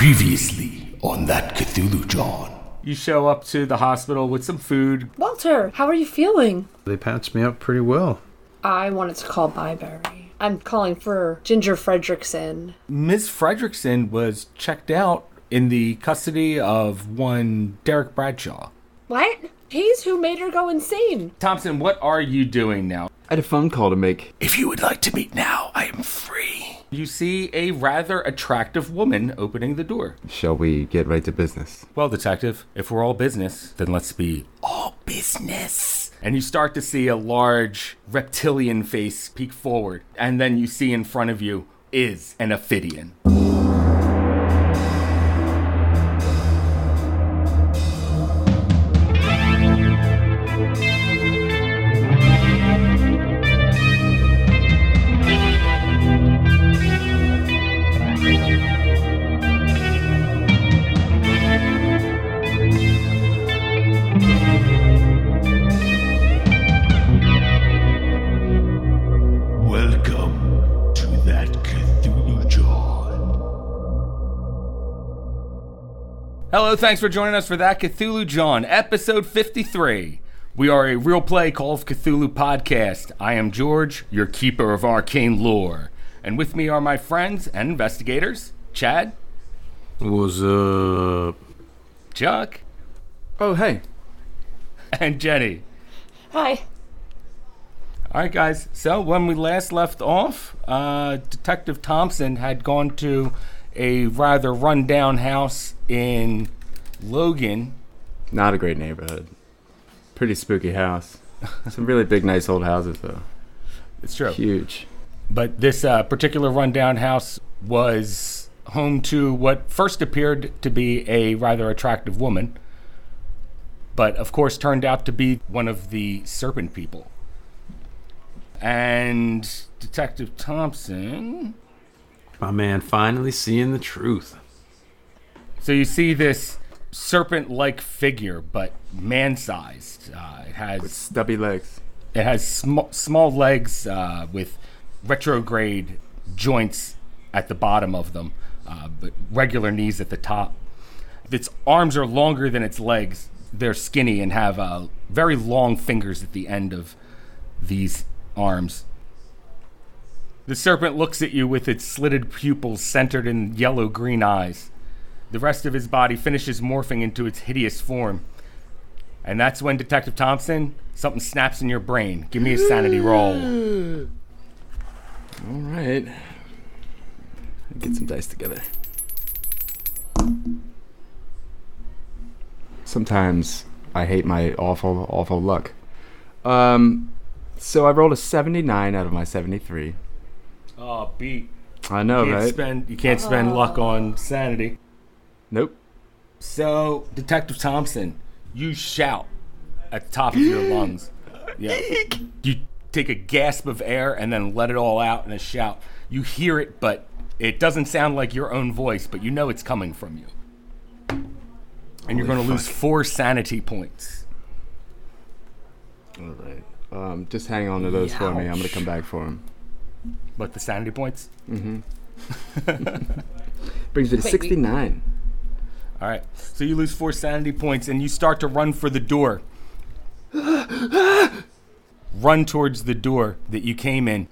Previously on that Cthulhu John. You show up to the hospital with some food. Walter, how are you feeling? They patched me up pretty well. I wanted to call Byberry. I'm calling for Ginger Fredrickson. Ms. Fredrickson was checked out in the custody of one Derek Bradshaw. What? He's who made her go insane. Thompson, what are you doing now? I had a phone call to make. If you would like to meet now, I am free. You see a rather attractive woman opening the door. Shall we get right to business? Well, detective, if we're all business, then let's be All business. and you start to see a large reptilian face peek forward, and then you see in front of you is an Ophidian. Hello, thanks for joining us for that Cthulhu John, episode 53. We are a real play Call of Cthulhu podcast. I am George, your keeper of arcane lore. And with me are my friends and investigators, Chad, What's up? Chuck, Oh, hey. and Jenny. Hi. All right, guys. So when we last left off, uh, Detective Thompson had gone to a rather rundown house in Logan. Not a great neighborhood. Pretty spooky house. Some really big, nice old houses, though. It's true. Huge. But this uh, particular rundown house was home to what first appeared to be a rather attractive woman, but of course turned out to be one of the serpent people. And Detective Thompson. My man finally seeing the truth. So you see this serpent like figure, but man sized. Uh, it has Stubby legs. It has sm- small legs uh, with retrograde joints at the bottom of them, uh, but regular knees at the top. Its arms are longer than its legs. They're skinny and have uh, very long fingers at the end of these arms. The serpent looks at you with its slitted pupils centered in yellow green eyes. The rest of his body finishes morphing into its hideous form. And that's when Detective Thompson, something snaps in your brain. Give me a sanity roll. All right. Get some dice together. Sometimes I hate my awful, awful luck. Um, so I rolled a 79 out of my 73. Oh, beat. I know, You right? spend you can't spend luck on sanity. Nope. So, Detective Thompson, you shout at the top of your lungs. Yeah. You take a gasp of air and then let it all out in a shout. You hear it, but it doesn't sound like your own voice, but you know it's coming from you. And you're going to lose four sanity points. All right. Um, just hang on to those for me. I'm gonna come back for them. But the sanity points? Mm hmm. Brings me to Wait, we- 69. All right. So you lose four sanity points and you start to run for the door. run towards the door that you came in.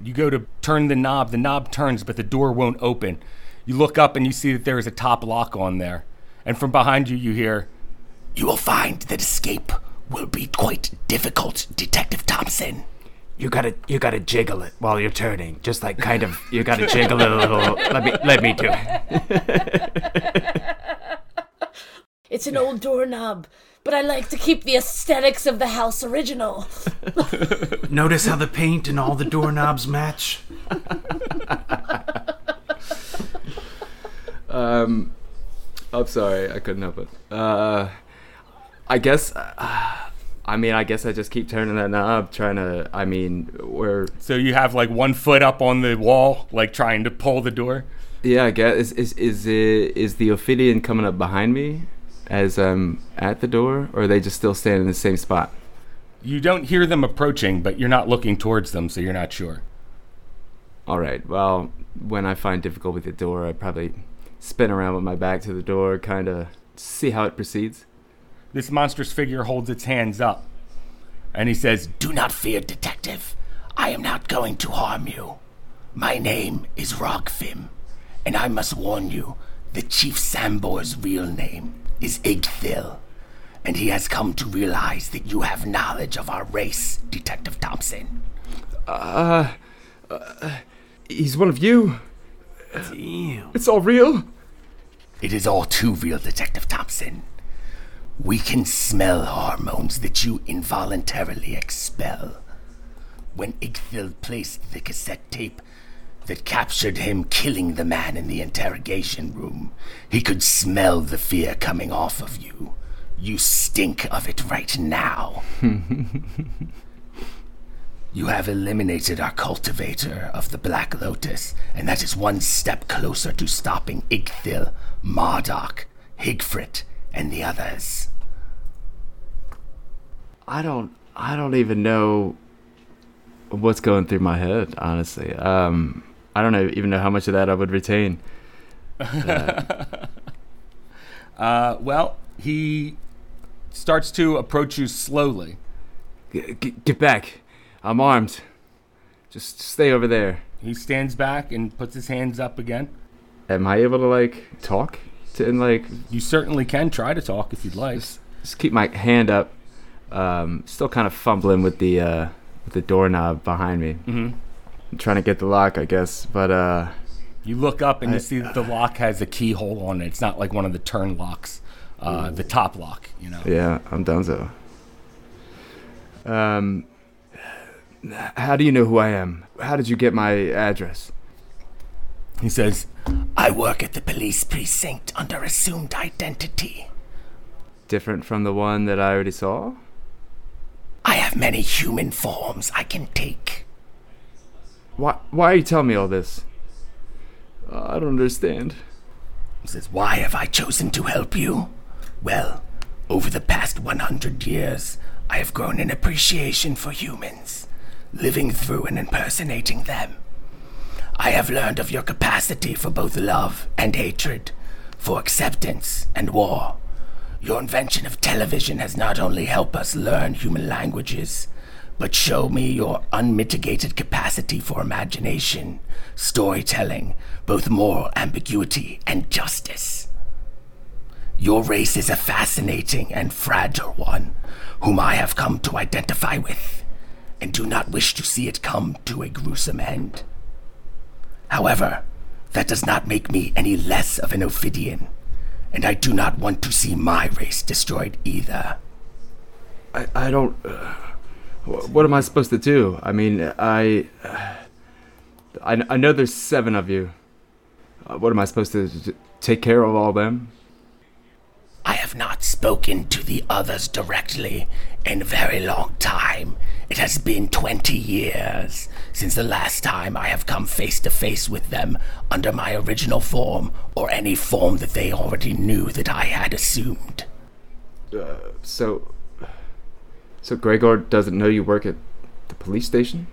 You go to turn the knob. The knob turns, but the door won't open. You look up and you see that there is a top lock on there. And from behind you, you hear, You will find that escape will be quite difficult, Detective Thompson. You gotta, you gotta jiggle it while you're turning. Just like kind of, you gotta jiggle it a little. Let me, let me do it. It's an old doorknob, but I like to keep the aesthetics of the house original. Notice how the paint and all the doorknobs match. Um, I'm sorry, I couldn't help it. Uh, I guess. Uh, I mean, I guess I just keep turning that knob, trying to. I mean, we're. so you have like one foot up on the wall, like trying to pull the door. Yeah, I guess is is is it, is the Ophidian coming up behind me as I'm at the door, or they just still standing in the same spot? You don't hear them approaching, but you're not looking towards them, so you're not sure. All right. Well, when I find difficult with the door, I probably spin around with my back to the door, kind of see how it proceeds. This monstrous figure holds its hands up and he says, Do not fear, detective. I am not going to harm you. My name is Rogphim, and I must warn you the Chief Sambor's real name is Igthil, and he has come to realize that you have knowledge of our race, Detective Thompson. Uh, uh, he's one of you. Damn. It's all real. It is all too real, Detective Thompson. We can smell hormones that you involuntarily expel. When Igthil placed the cassette tape that captured him killing the man in the interrogation room, he could smell the fear coming off of you. You stink of it right now. you have eliminated our cultivator of the Black Lotus, and that is one step closer to stopping Igthil, Marduk, Higfrit, and the others. I don't. I don't even know what's going through my head. Honestly, um, I don't know, even know how much of that I would retain. uh, well, he starts to approach you slowly. G- g- get back! I'm armed. Just stay over there. He stands back and puts his hands up again. Am I able to like talk to and like You certainly can try to talk if you'd like. just, just keep my hand up? Um, still kind of fumbling with the uh, with the doorknob behind me. hmm I'm trying to get the lock, I guess, but uh, You look up and I- you see that the lock has a keyhole on it. It's not like one of the turn locks, uh, the top lock. You know. Yeah, I'm done so. Um, how do you know who I am? How did you get my address? He says, I work at the police precinct under assumed identity. Different from the one that I already saw? I have many human forms I can take. Why? Why are you telling me all this? Uh, I don't understand. He says, Why have I chosen to help you? Well, over the past 100 years, I have grown an appreciation for humans, living through and impersonating them. I have learned of your capacity for both love and hatred, for acceptance and war. Your invention of television has not only helped us learn human languages, but show me your unmitigated capacity for imagination, storytelling, both moral ambiguity and justice. Your race is a fascinating and fragile one, whom I have come to identify with, and do not wish to see it come to a gruesome end. However, that does not make me any less of an Ophidian, and I do not want to see my race destroyed either. I, I don't. Uh, what am I supposed to do? I mean, I. Uh, I, I know there's seven of you. Uh, what am I supposed to d- take care of all them? I have not spoken to the others directly in a very long time. It has been 20 years since the last time I have come face to face with them under my original form or any form that they already knew that I had assumed. So. So Gregore doesn't know you work at the police station?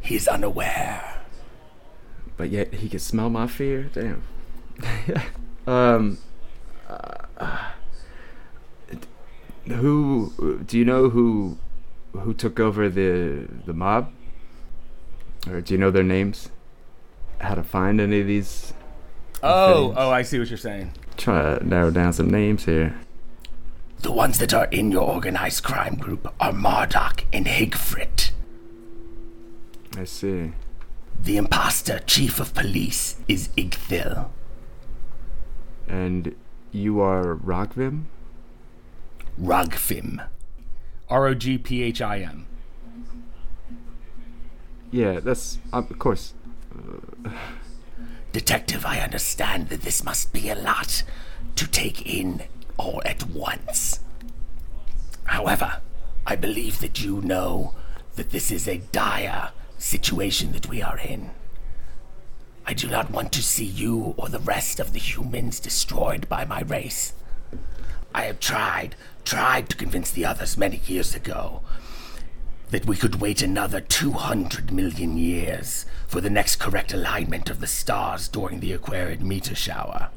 He's unaware. but yet he can smell my fear. Damn. um, uh, who do you know who who took over the the mob, or do you know their names? How to find any of these? "Oh, things? oh, I see what you're saying." Try to narrow down some names here. The ones that are in your organized crime group are Marduk and Higfrit. I see. The imposter chief of police is Igthil. And you are Rogvim? Rugfim. R O G P H I M. Yeah, that's um, of course. Detective, I understand that this must be a lot to take in all at once. However, I believe that you know that this is a dire situation that we are in. I do not want to see you or the rest of the humans destroyed by my race. I have tried, tried to convince the others many years ago that we could wait another 200 million years for the next correct alignment of the stars during the Aquarian meteor shower.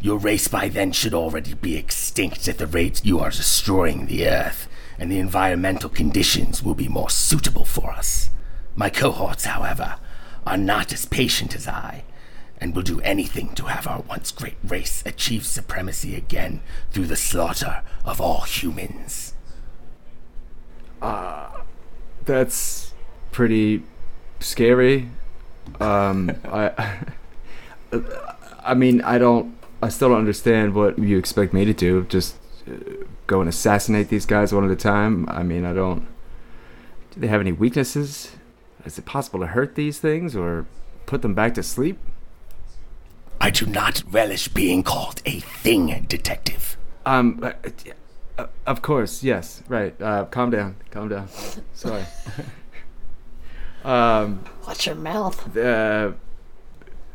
Your race by then should already be extinct at the rate you are destroying the Earth, and the environmental conditions will be more suitable for us. My cohorts, however, are not as patient as I, and will do anything to have our once great race achieve supremacy again through the slaughter of all humans. Ah, That's pretty scary. Um, I, I mean, I don't, I still don't understand what you expect me to do. Just uh, go and assassinate these guys one at a time. I mean, I don't. Do they have any weaknesses? Is it possible to hurt these things or put them back to sleep? I do not relish being called a thing, detective. Um, uh, uh, of course, yes, right. Uh, calm down, calm down. Sorry. um, Watch your mouth. uh,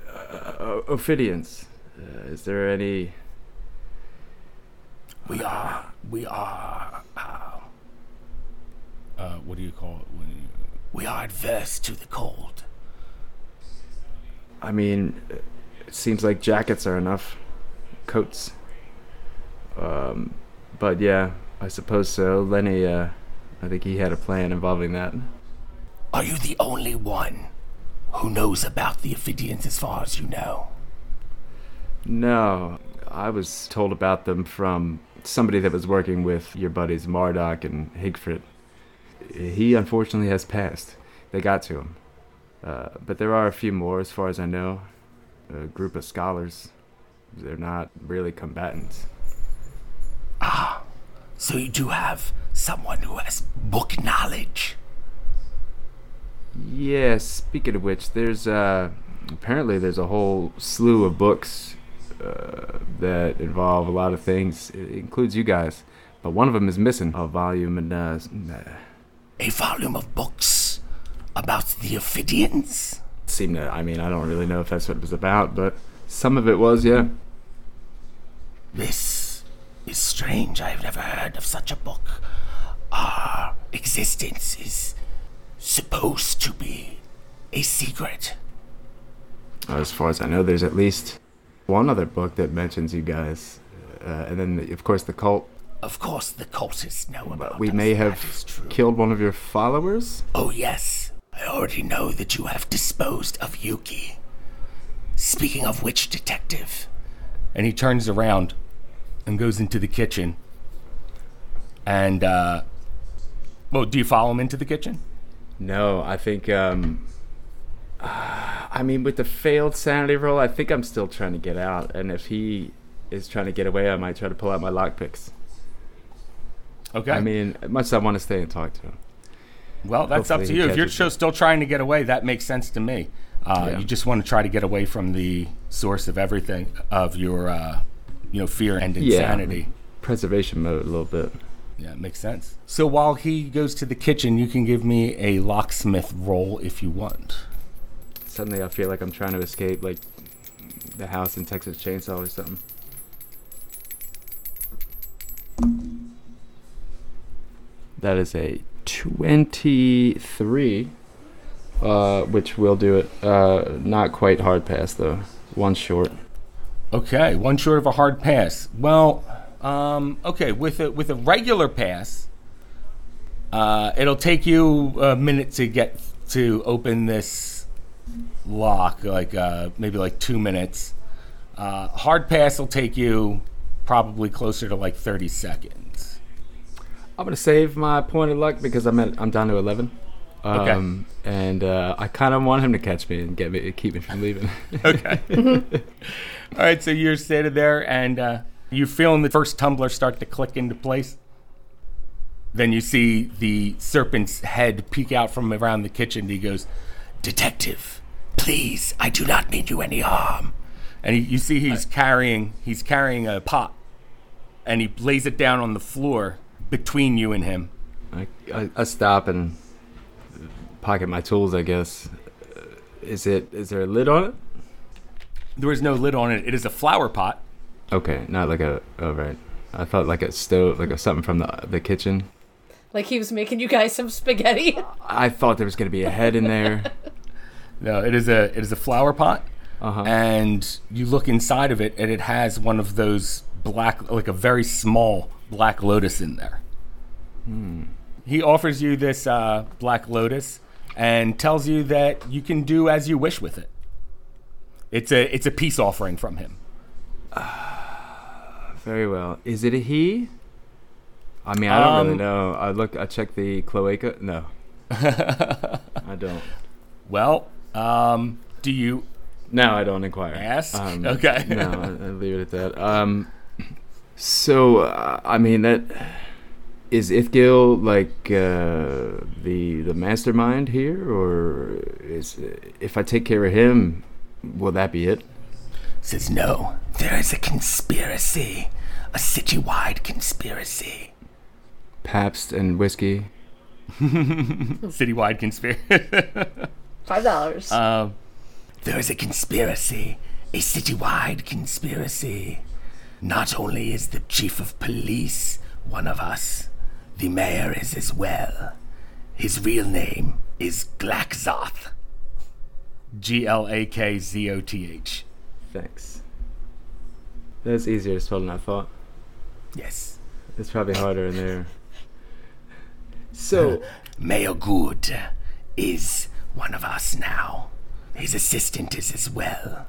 uh, Ophidians. Uh, is there any? We are, we are, uh, Uh, what do you call it? When you, we are adverse to the cold. I mean, it seems like jackets are enough, coats. Um, but yeah, I suppose so. Lenny, uh, I think he had a plan involving that. Are you the only one who knows about the Ophidians as far as you know? No, I was told about them from somebody that was working with your buddies Marduk and Higfrit. He unfortunately has passed. They got to him. Uh, but there are a few more, as far as I know. A group of scholars. They're not really combatants. Ah, so you do have someone who has book knowledge. Yeah, speaking of which, there's uh, apparently there's a whole slew of books uh, that involve a lot of things. It includes you guys, but one of them is missing a volume, and uh, A volume of books about the Ophidians? seemed to. I mean, I don't really know if that's what it was about, but some of it was, yeah. This is strange. I have never heard of such a book. Our existence is supposed to be a secret. As far as I know, there's at least one other book that mentions you guys, uh, and then of course the cult. Of course, the cultists know about But we us, may have killed one of your followers. Oh, yes. I already know that you have disposed of Yuki. Speaking of which, detective, and he turns around and goes into the kitchen. And, uh, well, do you follow him into the kitchen? No, I think. Um, uh, I mean, with the failed sanity roll, I think I'm still trying to get out. And if he is trying to get away, I might try to pull out my lockpicks. Okay. I mean, much as I want to stay and talk to him. well, that's up to you. If you're catches still, trying to get away, that makes sense to me. Uh, Yeah. You just want to try to get away from the source of everything, of your, uh, you know, fear and insanity. Yeah. Preservation mode a little bit. Yeah, it makes sense. So while he goes to the kitchen, you can give me a locksmith roll if you want. Suddenly, I feel like I'm trying to escape, like the house in Texas Chainsaw or something. That is a 23, uh, which will do it. Uh, not quite hard pass, though. One short. Okay, one short of a hard pass. Well, um, okay, with a with a regular pass, uh, it'll take you a minute to get to open this lock, like uh, maybe like two minutes. Uh, hard pass will take you probably closer to like thirty seconds. I'm gonna save my point of luck because I'm at I'm down to 11. Okay. Um, and uh, I kind of want him to catch me and get me keep me from leaving. Okay. All right, so you're standing there and uh, you feeling the first tumbler start to click into place. Then you see the serpent's head peek out from around the kitchen. And he goes, detective, please, I do not mean you any harm. and he, you see he's carrying he's carrying a pot, and he lays it down on the floor between you and him. I, I, I stop and pocket my tools. I guess. Is it? Is there a lid on it? There is no lid on it. It is a flower pot. Okay, not like a. Oh right. I thought like a stove, like a, something from the the kitchen. Like he was making you guys some spaghetti. I thought there was gonna be a head in there. No, it is a it is a flower pot. Uh-huh. and you look inside of it, and it has one of those black, like a very small black lotus in there. He offers you this uh, black lotus and tells you that you can do as you wish with it. It's a it's a peace offering from him. Very well. Is it a he? I mean, I don't really Um, know. I look. I check the cloaca. No, I don't. Well, um, do you No, I don't inquire. ask? Um, okay. no, I, I leave it at that. Um, so uh, I mean that is Ithgil like uh, the the mastermind here, or is if I take care of him, will that be it? Says no, there is a conspiracy, a citywide conspiracy. Pabst and whiskey. Citywide conspiracy. Five dollars. um, There is a conspiracy, a citywide conspiracy. Not only is the chief of police one of us, the mayor is as well. His real name is Glakzoth. G L A K Z O T H. Thanks. That's easier to spell than I thought. Yes. It's probably harder in there. So, Mayor Goode is one of us now. His assistant is as well.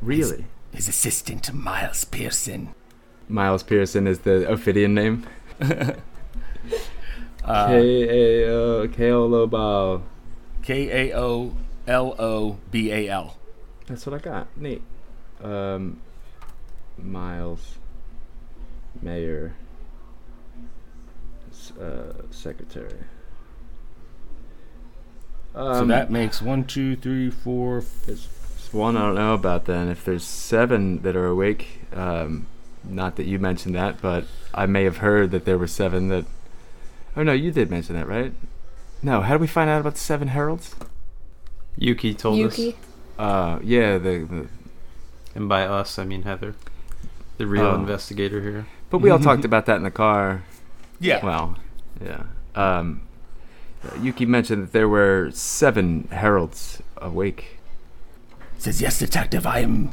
really, His assistant, Miles Pearson. Miles Pearson is the Ophidian name. K A O K O L O B A L. K A O L O B A L. That's what I got. Neat. Um, Miles, Mayor, uh, Secretary. Um, So that makes one, two, three, four. F- There's there's one I don't know about then. If there's seven that are awake, um, not that you mentioned that, but I may have heard that there were seven that. Oh no, you did mention that, right? No, how did we find out about the seven heralds? Yuki told us. Yuki. us, Uh, yeah, the, the and by us I mean Heather, the real Oh. investigator here. but we all talked about that in the car. yeah. Well, yeah. Um, Yuki mentioned that there were seven heralds awake. Says, yes, detective, I am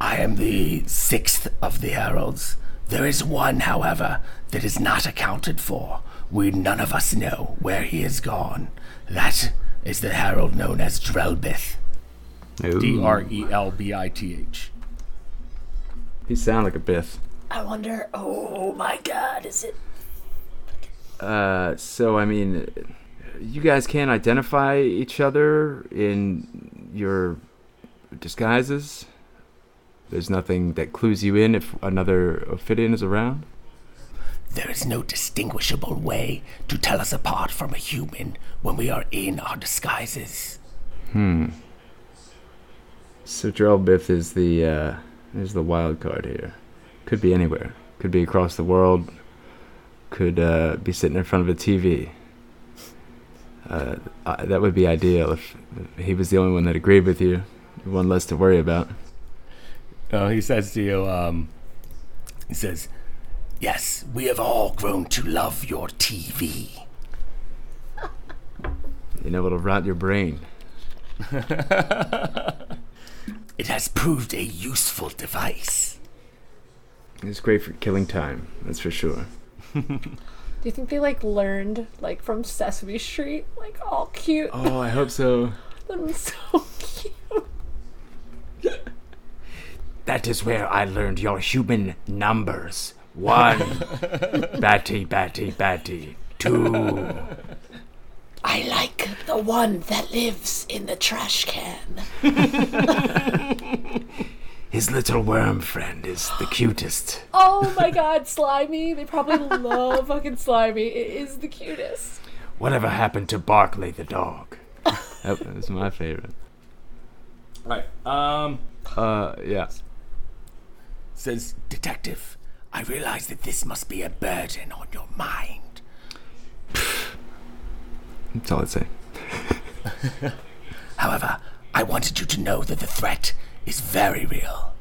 I am the sixth of the heralds. There is one, however, that is not accounted for. We none of us know where he is gone. That is the herald known as Drelbith. D R E L B I T H. He sound like a Biff. I wonder. Oh my God! Is it? Uh, so I mean, you guys can't identify each other in your disguises. There's nothing that clues you in if another Ophidian is around. There is no distinguishable way to tell us apart from a human when we are in our disguises. Hmm. So Drelbith is the uh, is the wild card here. Could be anywhere. Could be across the world. Could uh, be sitting in front of a TV. Uh, I, that would be ideal if, if he was the only one that agreed with you. One less to worry about. Uh, he says to you, um, He says, Yes, we have all grown to love your TV. You know what'll rot your brain. It has proved a useful device. It's great for killing time. That's for sure. Do you think they like learned like from Sesame Street? Like all cute. Oh, I hope so. Them so cute. That is where I learned your human numbers. One. batty, batty, batty. Two. I like the one that lives in the trash can. His little worm friend is the cutest. Oh my God, Slimy! They probably love fucking Slimy. It is the cutest. Whatever happened to Barkley the dog? That was my favorite. right. Um, Uh, yeah. says, Detective, I realize that this must be a burden on your mind. That's all I'd say. However, I wanted you to know that the threat is very real.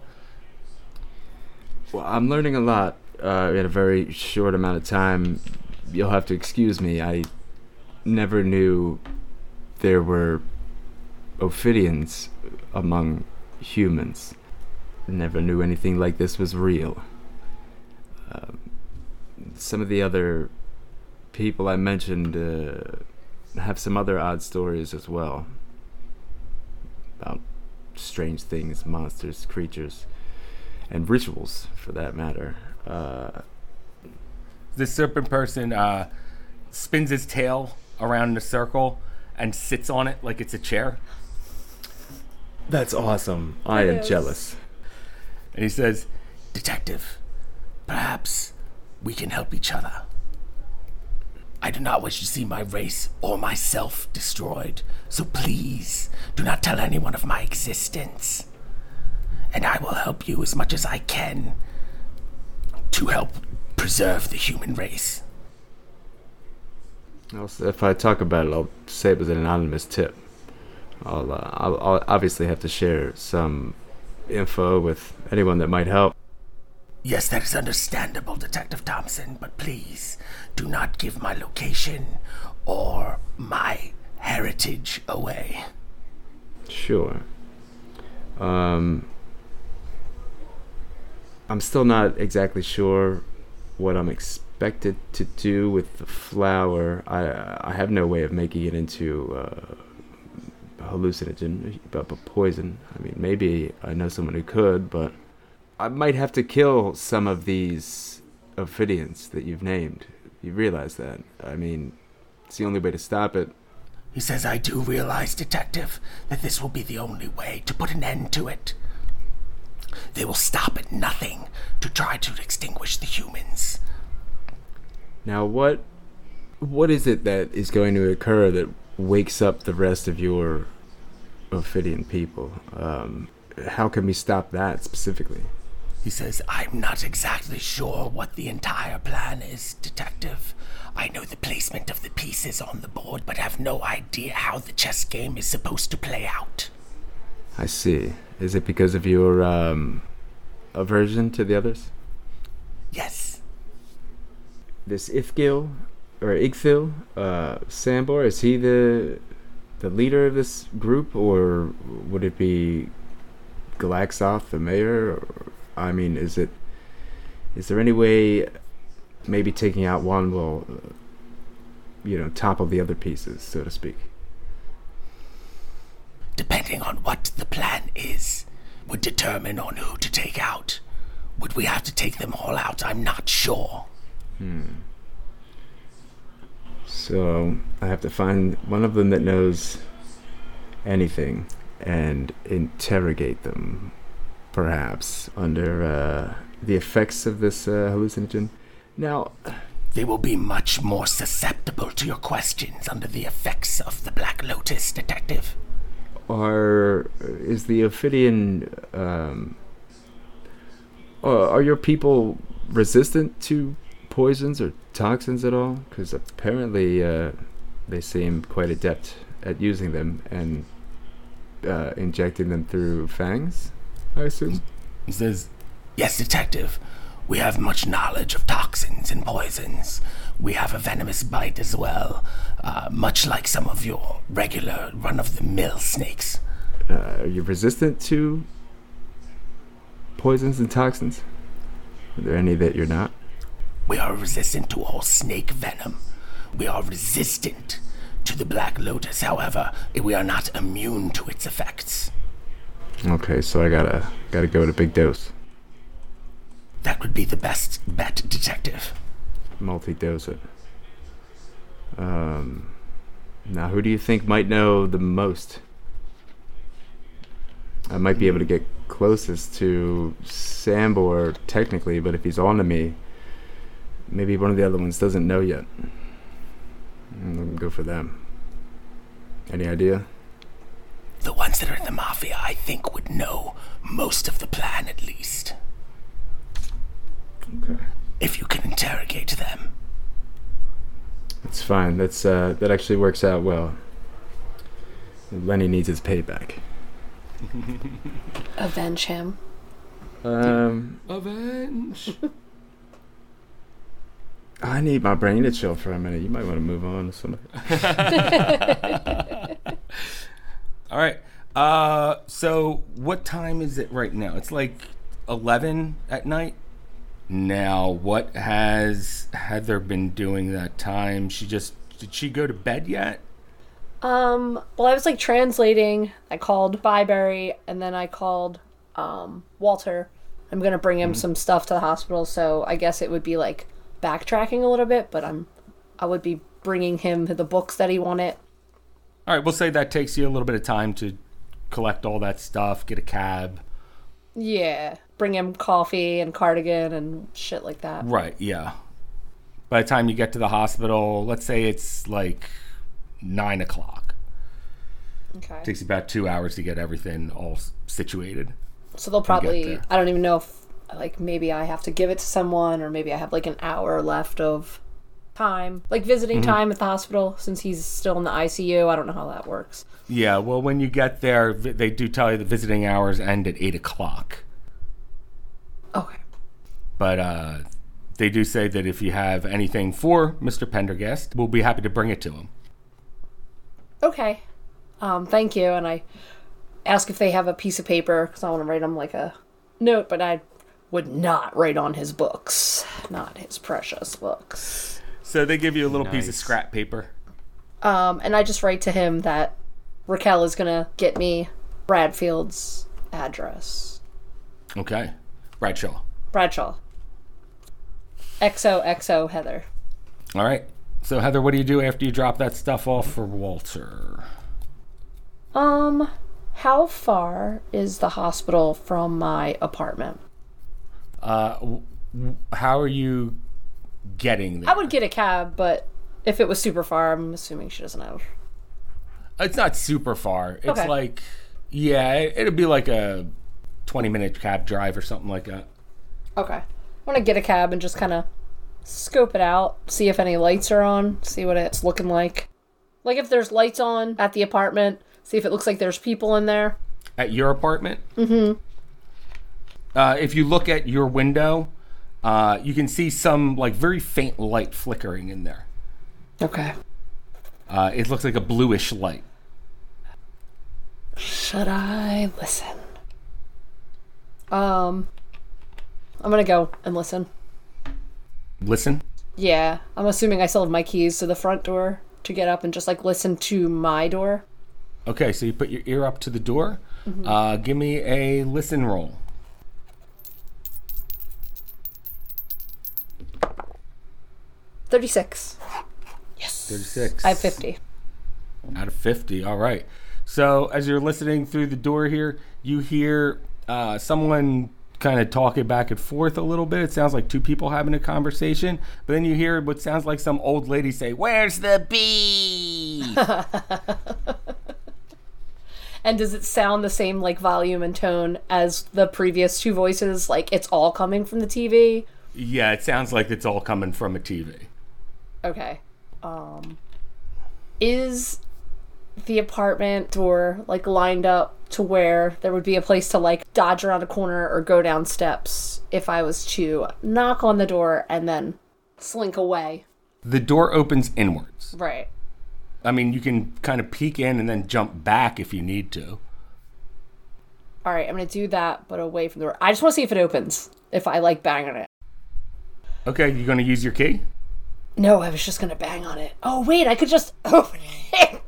Well, I'm learning a lot uh, in a very short amount of time. You'll have to excuse me. I never knew there were Ophidians among humans. Never knew anything like this was real. Um, some of the other people I mentioned uh, have some other odd stories as well about strange things, monsters, creatures, and rituals for that matter. Uh, This serpent person uh, spins his tail around in a circle and sits on it like it's a chair. that's awesome. I It am is. jealous. And he says, Detective, perhaps we can help each other. I do not wish to see my race or myself destroyed, so please do not tell anyone of my existence. And I will help you as much as I can to help preserve the human race. Also, if I talk about it, I'll say it was an anonymous tip. I'll, uh, I'll, I'll obviously have to share some info with anyone that might help. Yes, that is understandable, Detective Thompson, but please do not give my location or my heritage away. Sure. Um, I'm still not exactly sure what I'm expected to do with the flower. I I have no way of making it into uh, hallucinogen, but poison. I mean, maybe I know someone who could, but I might have to kill some of these ophidians that you've named. You realize that? I mean, it's the only way to stop it. He says, I do realize, Detective, that this will be the only way to put an end to it. They will stop at nothing to try to extinguish the humans. Now, what what is it that is going to occur that wakes up the rest of your Ophidian people? Um, how can we stop that specifically? He says, I'm not exactly sure what the entire plan is, Detective. I know the placement of the pieces on the board, but have no idea how the chess game is supposed to play out. I see. Is it because of your um, aversion to the others? Yes, This Ithgil or Igthil, uh, Sambor, is he the the leader of this group, or would it be Galaxoth, the mayor? Or, I mean, is it is there any way maybe taking out one will, uh, you know, topple the other pieces, so to speak? depending on what the plan is, would determine on who to take out. Would we have to take them all out? I'm not sure. Hmm. So I have to find one of them that knows anything and interrogate them, perhaps under uh, the effects of this uh, hallucinogen. Now, They will be much more susceptible to your questions under the effects of the Black Lotus, Detective. are is the Ophidian um, uh, are your people resistant to poisons or toxins at all? Because apparently uh, they seem quite adept at using them and uh, injecting them through fangs. I assume. he says, Yes, Detective. We have much knowledge of toxins and poisons. We have a venomous bite as well, uh, much like some of your regular run of the mill snakes. Uh, are you resistant to poisons and toxins? Are there any that you're not? We are resistant to all snake venom. We are resistant to the Black Lotus, however, we are not immune to its effects. Okay, so I gotta gotta go with a big dose, That would be the best bet, Detective. multi-dose it. Um, now who do you think might know the most? I might be able to get closest to Sambor technically, but if he's on to me, maybe one of the other ones doesn't know yet. I'm go for them. Any idea? The ones that are in the Mafia, I think, would know most of the plan at least. Okay. If you can interrogate them. That's fine. That's uh, that actually works out well. Lenny needs his payback. Avenge him. Um, avenge. I need my brain to chill for a minute. You might want to move on to something. All right. Uh, so what time is it right now? It's like eleven at night. Now, what has Heather been doing that time? She just did she go to bed yet? Um, well, I was like translating. I called Byberry and then I called um, Walter. I'm gonna bring him some stuff to the hospital, so I guess it would be like backtracking a little bit, but I'm I would be bringing him the books that he wanted. All right, we'll say that takes you a little bit of time to collect all that stuff, get a cab. Yeah, bring him coffee and cardigan and shit like that. Right, yeah. By the time you get to the hospital, let's say it's like nine o'clock. Okay. takes you about two hours to get everything all situated. So they'll probably. I don't even know if like maybe I have to give it to someone or maybe I have like an hour left of time. Like visiting time at the hospital since he's still in the ICU. I don't know how that works. Yeah, well, when you get there, they do tell you the visiting hours end at eight o'clock. Okay. But uh, they do say that if you have anything for Mr. Pendergast, we'll be happy to bring it to him. Okay. Um, thank you. And I ask if they have a piece of paper because I want to write him like a note, but I would not write on his books, not his precious books. So they give you a little piece of scrap paper. Um, and I just write to him that Raquel is gonna get me Bradfield's address. Okay. Bradshaw. Bradshaw. XOXO Heather. All right. So, Heather, what do you do after you drop that stuff off for Walter? Um, how far is the hospital from my apartment? Uh, w- w- how are you getting there? I would get a cab, but if it was super far, I'm assuming she doesn't have. It's not super far. It's Okay. like, yeah, it, it'd be like a 20 minute cab drive or something like that. Okay. I want to get a cab and just kind of scope it out, see if any lights are on, see what it's looking like. Like if there's lights on at the apartment, see if it looks like there's people in there. At your apartment? Mm-hmm. Uh, if you look at your window, uh, you can see some like very faint light flickering in there. Okay. Uh, it looks like a bluish light. Should I listen? Um, I'm gonna go and listen. Listen. Yeah, I'm assuming I still have my keys to the front door to get up and just like listen to my door. Okay, so you put your ear up to the door. Uh, give me a listen roll. Thirty-six. Yes. 36. I have fifty. out of 50 all right so as you're listening through the door here you hear uh, someone kind of talking back and forth a little bit it sounds like two people having a conversation but then you hear what sounds like some old lady say where's the bee And does it sound the same like volume and tone as the previous two voices? Like it's all coming from the TV? yeah it sounds like it's all coming from a tv Okay. Um is the apartment door like lined up to where there would be a place to like dodge around a corner or go down steps if I was to knock on the door and then slink away? the door opens inwards Right. i mean you can kind of peek in and then jump back if you need to All right, I'm gonna do that, but away from the door. I just want to see if it opens. If I like bang on it. okay you're going to use your key No, I was just gonna bang on it. Oh wait, I could just open it.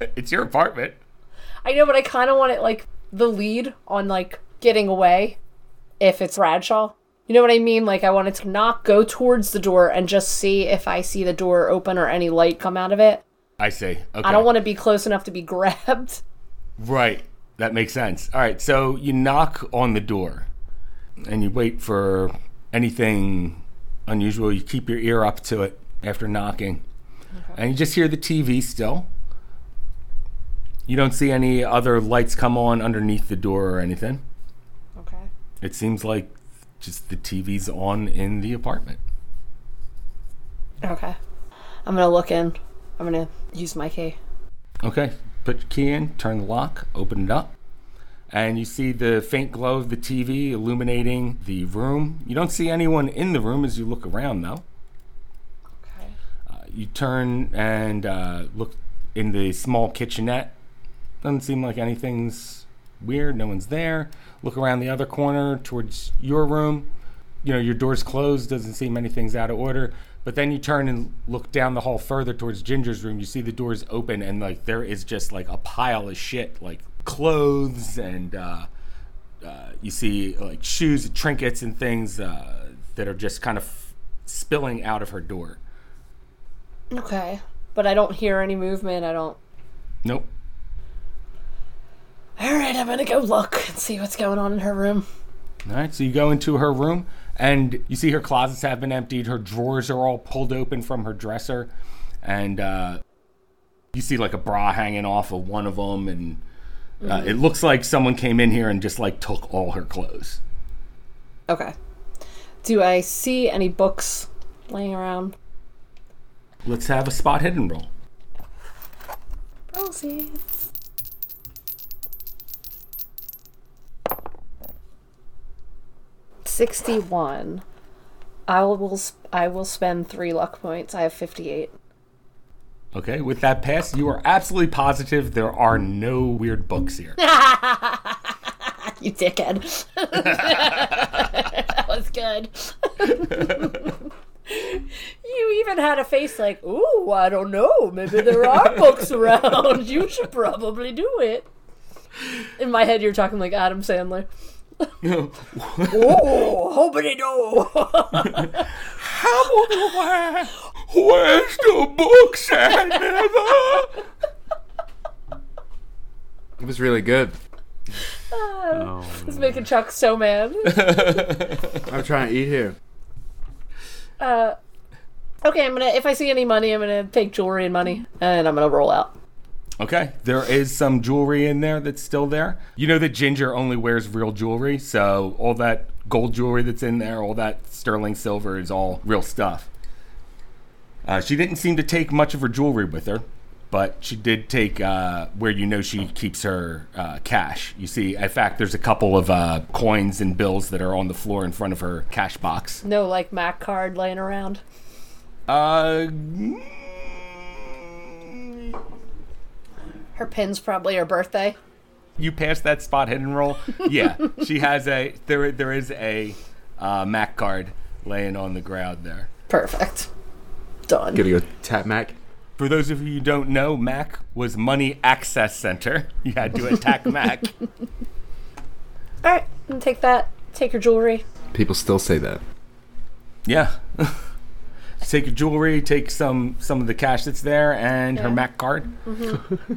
it's your apartment I know, but I kind of want it like the lead on like getting away. If it's Bradshaw, you know what I mean? Like I wanted to not go towards the door and just see if I see the door open or any light come out of it. i see okay I don't want to be close enough to be grabbed. Right. That makes sense. All right. So you knock on the door and you wait for anything unusual. You keep your ear up to it after knocking. And you just hear the TV still. You don't see any other lights come on underneath the door or anything. Okay. It seems like just the TV's on in the apartment. Okay. I'm gonna look in. I'm gonna use my key. Okay, put your key in, turn the lock, open it up, and you see the faint glow of the TV illuminating the room. You don't see anyone in the room as you look around, though. Okay. Uh, you turn and uh, look in the small kitchenette. Doesn't seem like anything's weird. No one's there. Look around the other corner towards your room. You know, your door's closed. Doesn't seem anything's out of order. But then you turn and look down the hall further towards Ginger's room. You see the doors open, and like there is just like a pile of shit, like clothes, and uh, uh, you see like shoes, and trinkets, and things uh, that are just kind of spilling out of her door. Okay. But I don't hear any movement. I don't. Nope. All right, I'm gonna go look and see what's going on in her room. All right, so you go into her room and you see her closets have been emptied. Her drawers are all pulled open from her dresser, and uh, you see like a bra hanging off of one of them, and uh, it looks like someone came in here and just like took all her clothes. Okay. Do I see any books laying around? Let's have a spot hidden roll. Rosie. Sixty-one. I will. I will spend three luck points. I have fifty-eight. Okay, with that pass, you are absolutely positive there are no weird books here. You dickhead. that was good. you even had a face like, "Ooh, I don't know. Maybe there are books around. You should probably do it." In my head, you're talking like Adam Sandler. oh, hoping no. Where, where's the books at, Heather? It was really good. Oh, It's making Chuck so mad. I'm trying to eat here. Uh, okay, I'm gonna. If I see any money, I'm gonna take jewelry and money, and I'm gonna roll out. Okay, there is some jewelry in there that's still there. You know that Ginger only wears real jewelry, so all that gold jewelry that's in there, all that sterling silver is all real stuff. Uh, she didn't seem to take much of her jewelry with her, but she did take uh, where you know she keeps her uh, cash. You see, in fact, there's a couple of uh, coins and bills that are on the floor in front of her cash box. No, like Mac card laying around. Uh, Her pin's probably her birthday. you passed that spot hidden roll. Yeah, she has a there. There is a uh, Mac card laying on the ground there. Perfect. Done. Gonna go tap Mac. For those of you who don't know, Mac was Money Access Center. You had to attack Mac. All right, take that. Take your jewelry. People still say that. Yeah. take your jewelry, take some some of the cash that's there, and her Mac card. Mm-hmm.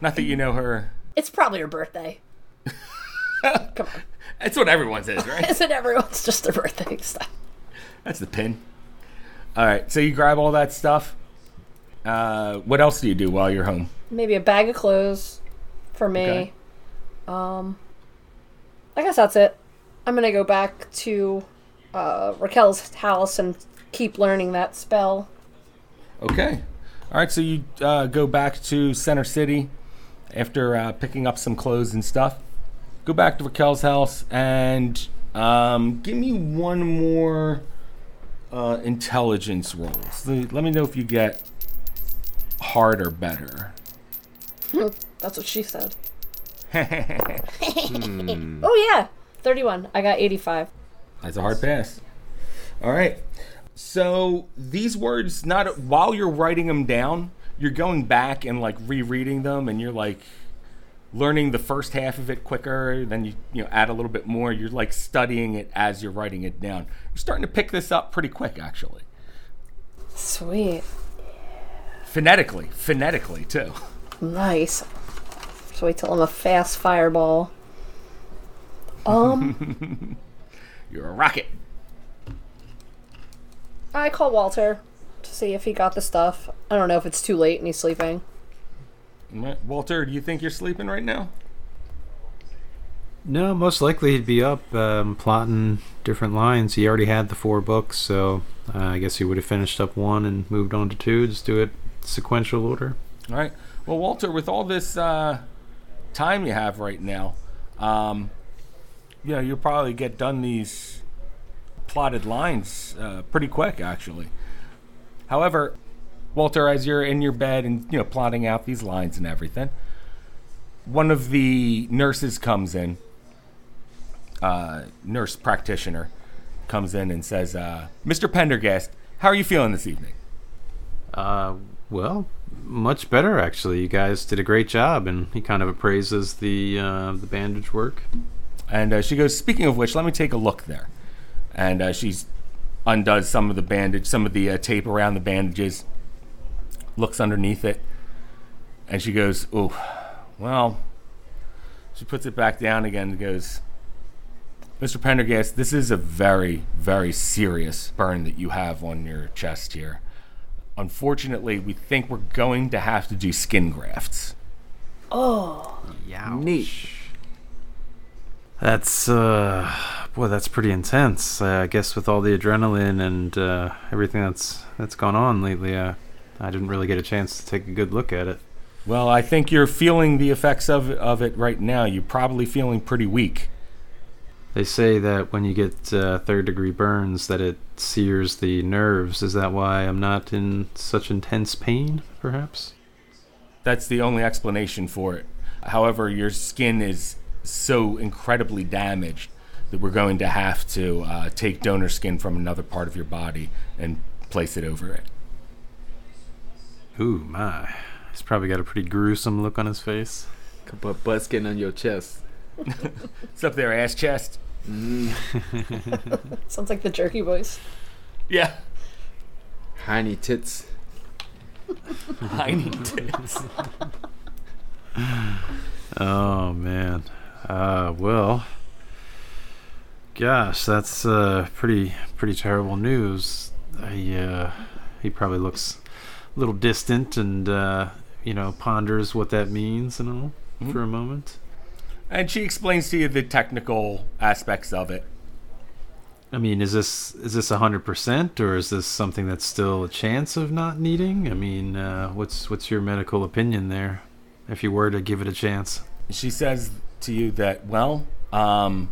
Not that you know her. It's probably her birthday. Come on. That's what everyone says, right? Isn't everyone's just their birthday stuff? That's the pin. All right, so you grab all that stuff. Uh, what else do you do while you're home? Maybe a bag of clothes for me. Okay. Um, I guess that's it. I'm gonna go back to uh, Raquel's house and keep learning that spell. Okay. All right, so you uh, go back to Center City after uh, picking up some clothes and stuff. Go back to Raquel's house and um, give me one more uh, intelligence roll. So let me know if you get hard or better. That's what she said. Oh yeah, 31. I got 85. That's a hard pass. All right. So these words, not while you're writing them down, you're going back and like rereading them, and you're like learning the first half of it quicker. Then you you know add a little bit more. You're like studying it as you're writing it down. You're starting to pick this up pretty quick, actually. Sweet. Phonetically, phonetically too. Nice. So wait till I'm a fast fireball. Um, You're a rocket. I call Walter to see if he got the stuff. I don't know if it's too late and he's sleeping. Walter, do you think you're sleeping right now? No, most likely he'd be up um, plotting different lines. He already had the four books, so uh, I guess he would have finished up one and moved on to two. Just do it sequential order. All right. Well, Walter, with all this uh, time you have right now, um, you know, you'll probably get done these plotted lines uh, pretty quick, actually. However, Walter, as you're in your bed and you know plotting out these lines and everything, one of the nurses comes in, uh, nurse practitioner comes in and says, uh, Mr. Pendergast, how are you feeling this evening? Uh, well, much better actually. You guys did a great job, and he kind of appraises the uh, the bandage work. And uh, she goes, Speaking of which, let me take a look there. And uh, she undoes some of the bandage, some of the uh, tape around the bandages, looks underneath it, and she goes, Oh, well, she puts it back down again and goes, Mr. Pendergast, this is a very, very serious burn that you have on your chest here. Unfortunately, we think we're going to have to do skin grafts. Oh, yeah. Neat. That's uh, boy, that's pretty intense. Uh, I guess with all the adrenaline and uh, everything that's that's gone on lately, uh, I didn't really get a chance to take a good look at it. Well, I think you're feeling the effects of, of it right now. You're probably feeling pretty weak. They say that when you get uh, third degree burns, that it sears the nerves. Is that why I'm not in such intense pain? Perhaps. That's the only explanation for it. However, your skin is so incredibly damaged that we're going to have to uh, take donor skin from another part of your body and place it over it. Ooh my! He's probably got a pretty gruesome look on his face. Could put butt skin on your chest. What's up there, ass chest. Sounds like the jerky voice. Yeah. Tiny tits. Tiny tits. Oh man. Uh, well. Gosh, that's uh, pretty pretty terrible news. I, uh, he probably looks a little distant and uh, you know ponders what that means and all for a moment. And she explains to you the technical aspects of it. I mean, is this is this hundred percent, or is this something that's still a chance of not needing? I mean, uh, what's what's your medical opinion there, if you were to give it a chance? She says to you that, well, um,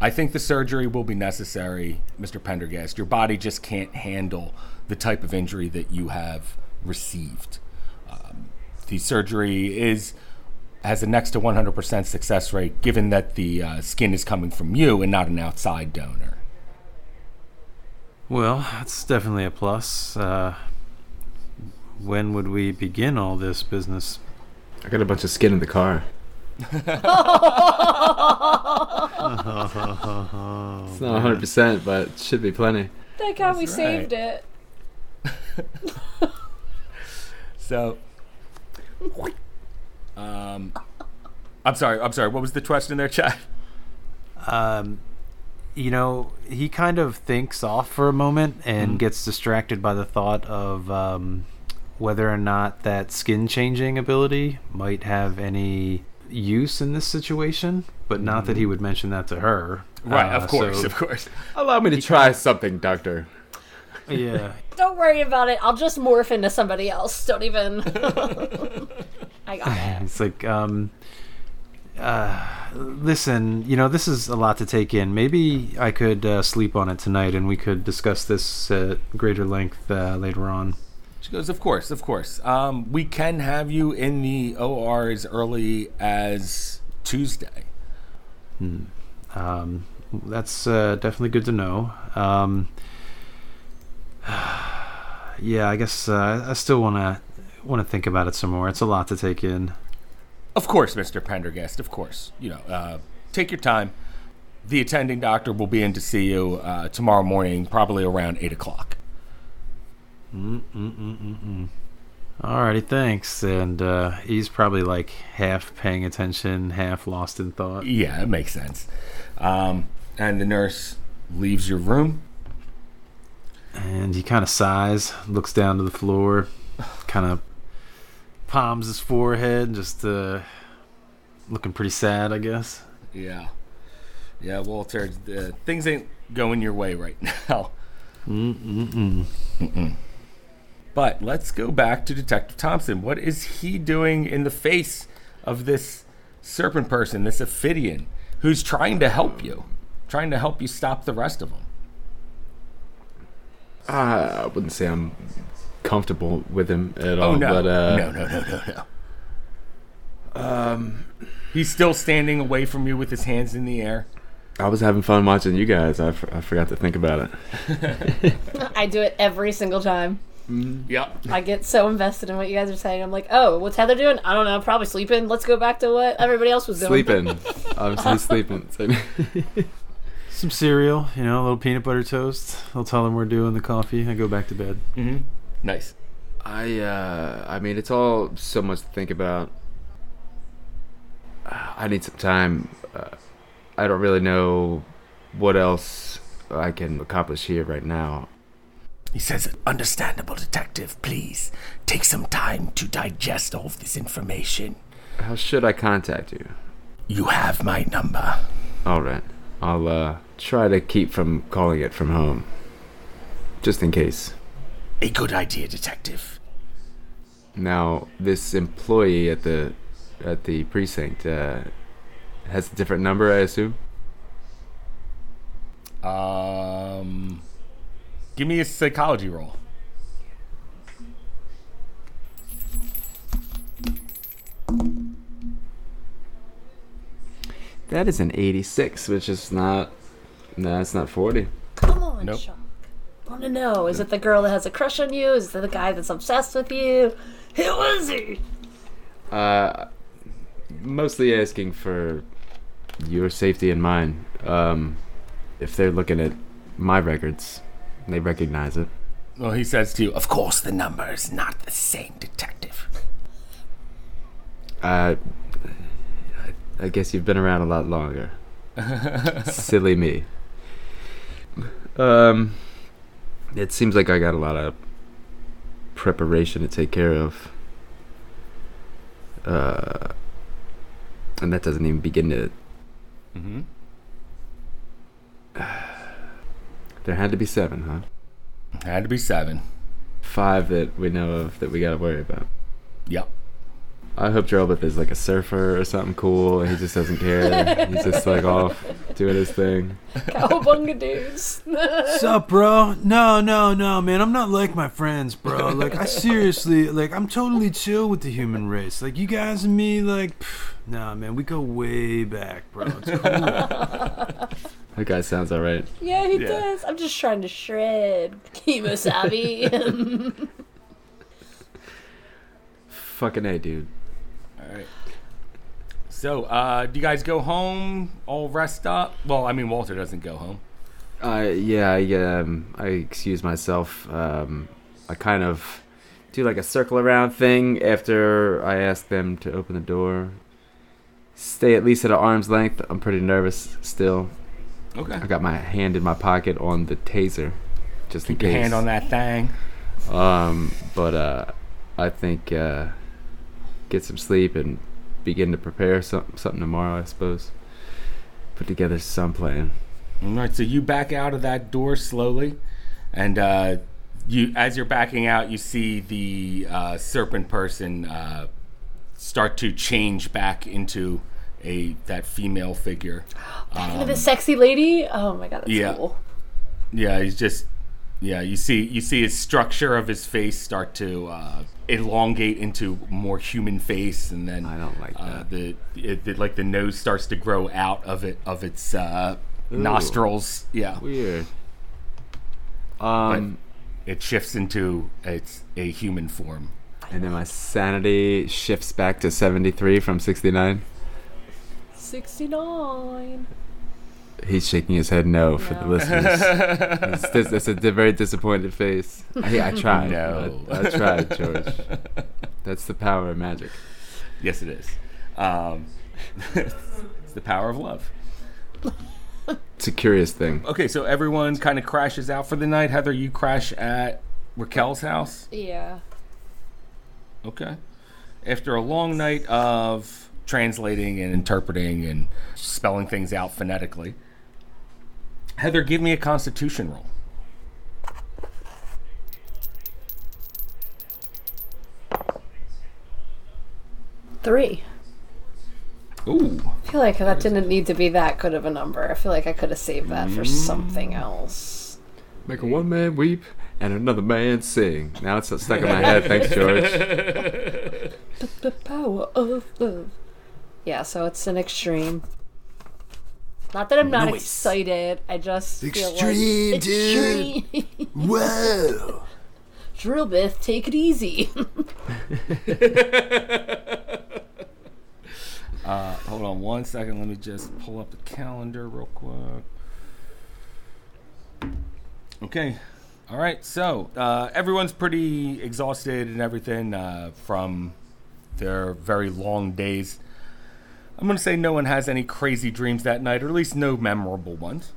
I think the surgery will be necessary, Mr. Pendergast. Your body just can't handle the type of injury that you have received. Um, the surgery is has a next to 100% success rate, given that the uh, skin is coming from you and not an outside donor. Well, that's definitely a plus. Uh, when would we begin all this business? I got a bunch of skin in the car. It's not 100%, but it should be plenty. Thank God we That's saved it. So, um, I'm sorry. I'm sorry. What was the question there, Chad? Um, you know, he kind of thinks off for a moment and gets distracted by the thought of um, whether or not that skin changing ability might have any use in this situation, but not that he would mention that to her. Right. Uh, of course. so- Of course. Allow me to try something, Doctor. yeah. Don't worry about it. I'll just morph into somebody else. Don't even. I got it. It's like, um, uh, listen, you know, this is a lot to take in. Maybe I could uh, sleep on it tonight and we could discuss this at greater length uh, later on. She goes, Of course, of course. Um, we can have you in the OR as early as Tuesday. Um, that's uh, definitely good to know. Um, yeah, I guess uh, I still want to want to think about it some more. It's a lot to take in. Of course, Mr. Pendergast, of course. You know, uh, take your time. The attending doctor will be in to see you uh, tomorrow morning, probably around 8 o'clock. Alrighty, thanks. And uh, he's probably like half paying attention, half lost in thought. Yeah, it makes sense. Um, and the nurse leaves your room. And he kind of sighs, looks down to the floor, kind of palms his forehead, just uh, looking pretty sad, I guess. Yeah. Yeah, Walter, uh, things ain't going your way right now. Mm-mm-mm. But let's go back to Detective Thompson. What is he doing in the face of this serpent person, this Ophidian, who's trying to help you, trying to help you stop the rest of them? Uh, I wouldn't say I'm comfortable with him at all, Oh no, but uh, no, no, no, no, no. Um, He's still standing away from you with his hands in the air. I was having fun watching you guys. I, f- I forgot to think about it. I do it every single time. Yep. I get so invested in what you guys are saying. I'm like, oh, what's Heather doing? I don't know. Probably sleeping. Let's go back to what everybody else was doing. Sleeping. Obviously sleeping. Some cereal, you know, a little peanut butter toast. I'll tell them we're doing the coffee. I go back to bed. Mm-hmm. Nice. I uh I mean it's all so much to think about. I need some time. Uh, I don't really know what else I can accomplish here right now. He says, Understandable, detective. Please take some time to digest all of this information. How should I contact you? You have my number. All right. I'll uh try to keep from calling it from home. Just in case. A good idea, detective. Now, this employee at the at the precinct uh has a different number, I assume. Um, give me a psychology roll. That is an 86, which is not no, it's not 40. Come on, Nope. Chuck. I want to know. Is it the girl that has a crush on you? Is it the guy that's obsessed with you? Who is he? Uh, mostly asking for your safety and mine. Um, if they're looking at my records, they recognize it. Well, he says to you, Of course, the number is not the same, detective. Uh, I, guess you've been around a lot longer. Silly me. Um, it seems like I got a lot of preparation to take care of. Uh, and that doesn't even begin to. mm-hmm. There had to be seven, huh? had to be seven. Five that we know of that we gotta worry about. Yep. I hope Drobith is like a surfer or something cool, and he just doesn't care. He's just like off doing his thing. Cowabunga dudes. Sup, bro? No, no, no, man. I'm not like my friends, bro. Like, I seriously, like, I'm totally chill with the human race. Like, you guys and me, like, pff, nah, man. We go way back, bro. It's cool. That guy sounds alright. yeah, he Yeah. does. I'm just trying to shred Kemosabi. Fucking a, dude. Right. So, uh, do you guys go home all rest up? Well, I mean, Walter doesn't go home. Uh, yeah, I um, I excuse myself. Um, I kind of do like a circle around thing after I ask them to open the door. Stay at least at an arm's length. I'm pretty nervous still. Okay. I got my hand in my pocket on the taser, just in Keep your case. hand on that thing. Um, but uh, I think uh, get some sleep and begin to prepare some, something tomorrow. I suppose. Put together some plan. All right. So you back out of that door slowly, and uh, you, as you're backing out, you see the uh, serpent person uh, start to change back into a that female figure. Um, the sexy lady. Oh my god, that's Yeah. cool. Yeah, he's just yeah. You see, you see his structure of his face start to uh, elongate into more human face, and then I don't like uh, that. the, it, the like the nose starts to grow out of it of its uh, nostrils. Yeah, Weird. Um, it shifts into its a human form. and then my sanity shifts back to 73 from 69. 69. He's shaking his head no for the No. listeners. it's, dis- it's a very disappointed face. I, I tried. No. I, I tried, George. That's the power of magic. Yes, it is. Um, it's the power of love. It's a curious thing. Okay, so everyone kind of crashes out for the night. Heather, you crash at Raquel's house. Yeah. Okay. After a long night of translating and interpreting and spelling things out phonetically, Heather, give me a constitution roll. Three. Ooh. I feel like that didn't need to be that good of a number. I feel like I could have saved that for mm. something else. Make a one man weep and another man sing. Now it's stuck in my head. Thanks, George. The power of love. Yeah, so it's an extreme. Not that I'm not excited. I just Extreme, feel like dude. extreme. Whoa! Drillbith, take it easy. Uh, hold on one second. Let me just pull up the calendar real quick. Okay. All right. So uh, everyone's pretty exhausted and everything uh, from their very long days. I'm going to say no one has any crazy dreams that night, or at least no memorable ones.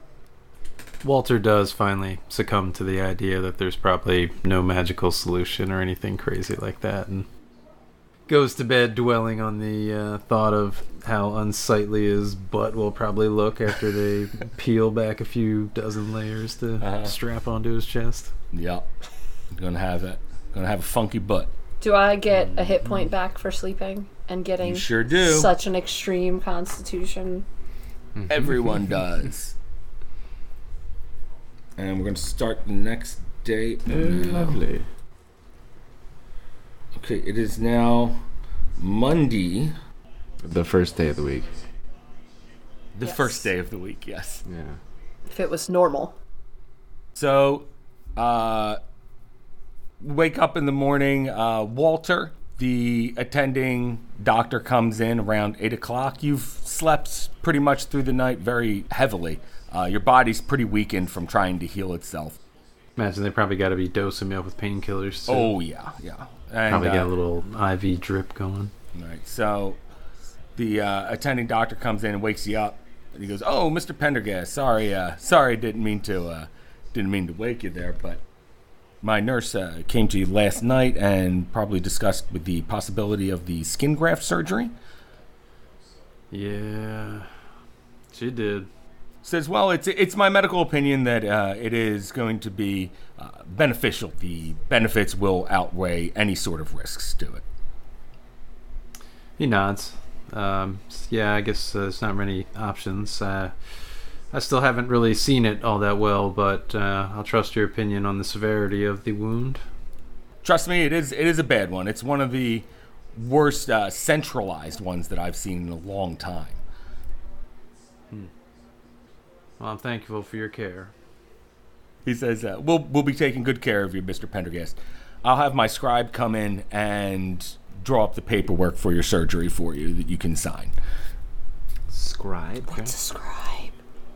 Walter does finally succumb to the idea that there's probably no magical solution or anything crazy like that, and goes to bed dwelling on the uh, thought of how unsightly his butt will probably look after they peel back a few dozen layers to Uh-huh. strap onto his chest. Yep. Gonna have it. Gonna have a funky butt. Do I get a hit point back for sleeping and getting You sure do. such an extreme constitution? Everyone does. And we're gonna start the next day. Lovely. Okay, it is now Monday, The first day of the week. the Yes. first day of the week. Yes. Yeah. If it was normal. So, uh, wake up in the morning. Uh, Walter, the attending doctor, comes in around eight o'clock. You've slept pretty much through the night very heavily. Uh, your body's pretty weakened from trying to heal itself. Imagine they probably got to be dosing me up with painkillers. Oh yeah, yeah. And, probably uh, got a little IV drip going. Right. So the uh, attending doctor comes in and wakes you up, and he goes, "Oh, Mr. Pendergast, sorry, uh, sorry, didn't mean to, uh, didn't mean to wake you there, but my nurse uh, came to you last night and probably discussed with the possibility of the skin graft surgery. Yeah, she did. Says, well, it's it's my medical opinion that uh, it is going to be uh, beneficial. The benefits will outweigh any sort of risks to it." He nods. Um, yeah, I guess uh, there's not many options. I still haven't really seen it all that well, but uh, I'll trust your opinion on the severity of the wound. Trust me, it is it is a bad one. It's one of the worst uh, centralized ones that I've seen in a long time. Well, I'm thankful for your care. He says, uh, "We'll we'll be taking good care of you, Mister Pendergast. I'll have my scribe come in and draw up the paperwork for your surgery for you that you can sign." Scribe. What's a scribe?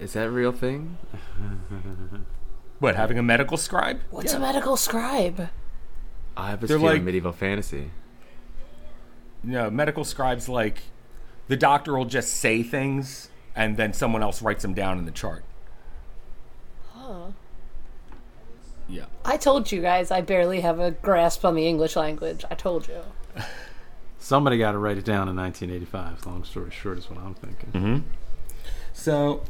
Is that a real thing? What, having a medical scribe? What's Yeah. a medical scribe? I have a They're feeling like- medieval fantasy. No, medical scribes like the doctor will just say things and then someone else writes them down in the chart. Huh. Yeah. I told you guys I barely have a grasp on the English language. I told you. Somebody got to write it down in 1985. Long story short, is what I'm thinking. Mm-hmm. So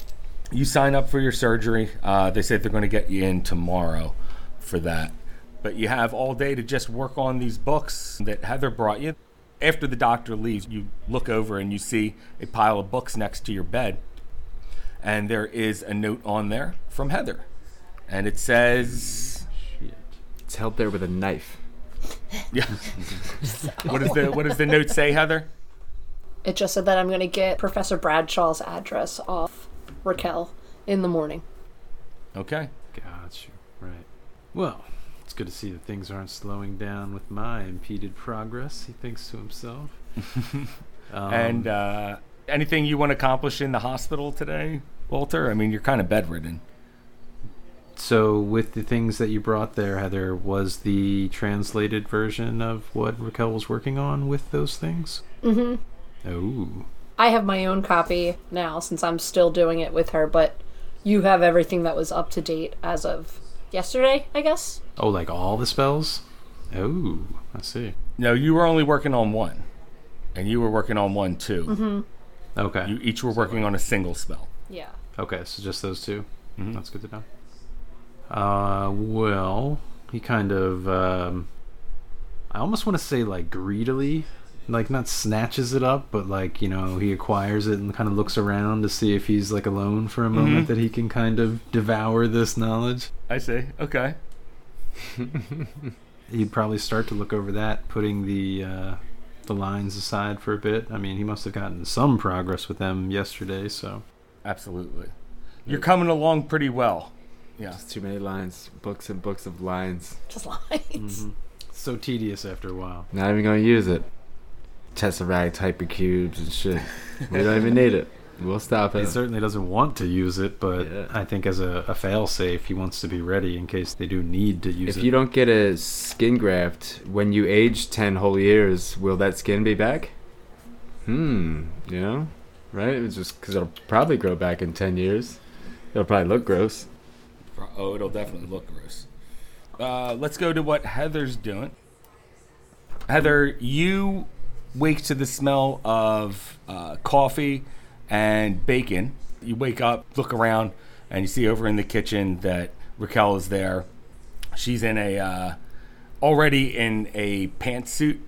you sign up for your surgery. Uh, they say they're going to get you in tomorrow for that. But you have all day to just work on these books that Heather brought you. After the doctor leaves, you look over and you see a pile of books next to your bed. And there is a note on there from Heather. And it says, Shit. It's held there with a knife. yeah. what, does the, what does the note say, Heather? It just said that I'm going to get Professor Bradshaw's address off Raquel in the morning. Okay. Got you. Right. Well, it's good to see that things aren't slowing down with my impeded progress. He thinks to himself. Um, and uh, anything you want to accomplish in the hospital today, Walter? I mean, you're kind of bedridden. So, with the things that you brought there, Heather, was the translated version of what Raquel was working on with those things? Mm-hmm. Oh, I have my own copy now since I'm still doing it with her, but you have everything that was up to date as of yesterday, I guess. oh, like all the spells? Oh, I see. No, you were only working on one, and you were working on one too. Mm-hmm. Okay, You each were working on a single spell. Yeah. okay, so just those 2 Mhm. That's good to know. Uh, well, he kind of, um, I almost want to say like greedily, like not snatches it up, but like you know he acquires it and kind of looks around to see if he's like alone for a moment Mhm. that he can kind of devour this knowledge. I see. Okay. He'd probably start to look over that, putting the uh, the lines aside for a bit. I mean, he must have gotten some progress with them yesterday, so. Absolutely. You're coming along pretty well. Yeah. It's too many lines, books and books of lines. Just lines. So tedious after a while. Not even gonna use it. Tesseract, hypercubes, and shit. we don't even need it. We'll stop it. He certainly doesn't want to use it, but Yeah. I think as a, a fail-safe, he wants to be ready in case they do need to use If it. If you don't get a skin graft when you age ten whole years, will that skin be back? Hmm. You know, right? It's just because it'll probably grow back in ten years. It'll probably look gross. Oh, it'll definitely look gross. Uh, let's go to what Heather's doing. Heather, you wake to the smell of uh, coffee and bacon. You wake up, look around, and you see over in the kitchen that Raquel is there. She's in a uh, already in a pantsuit,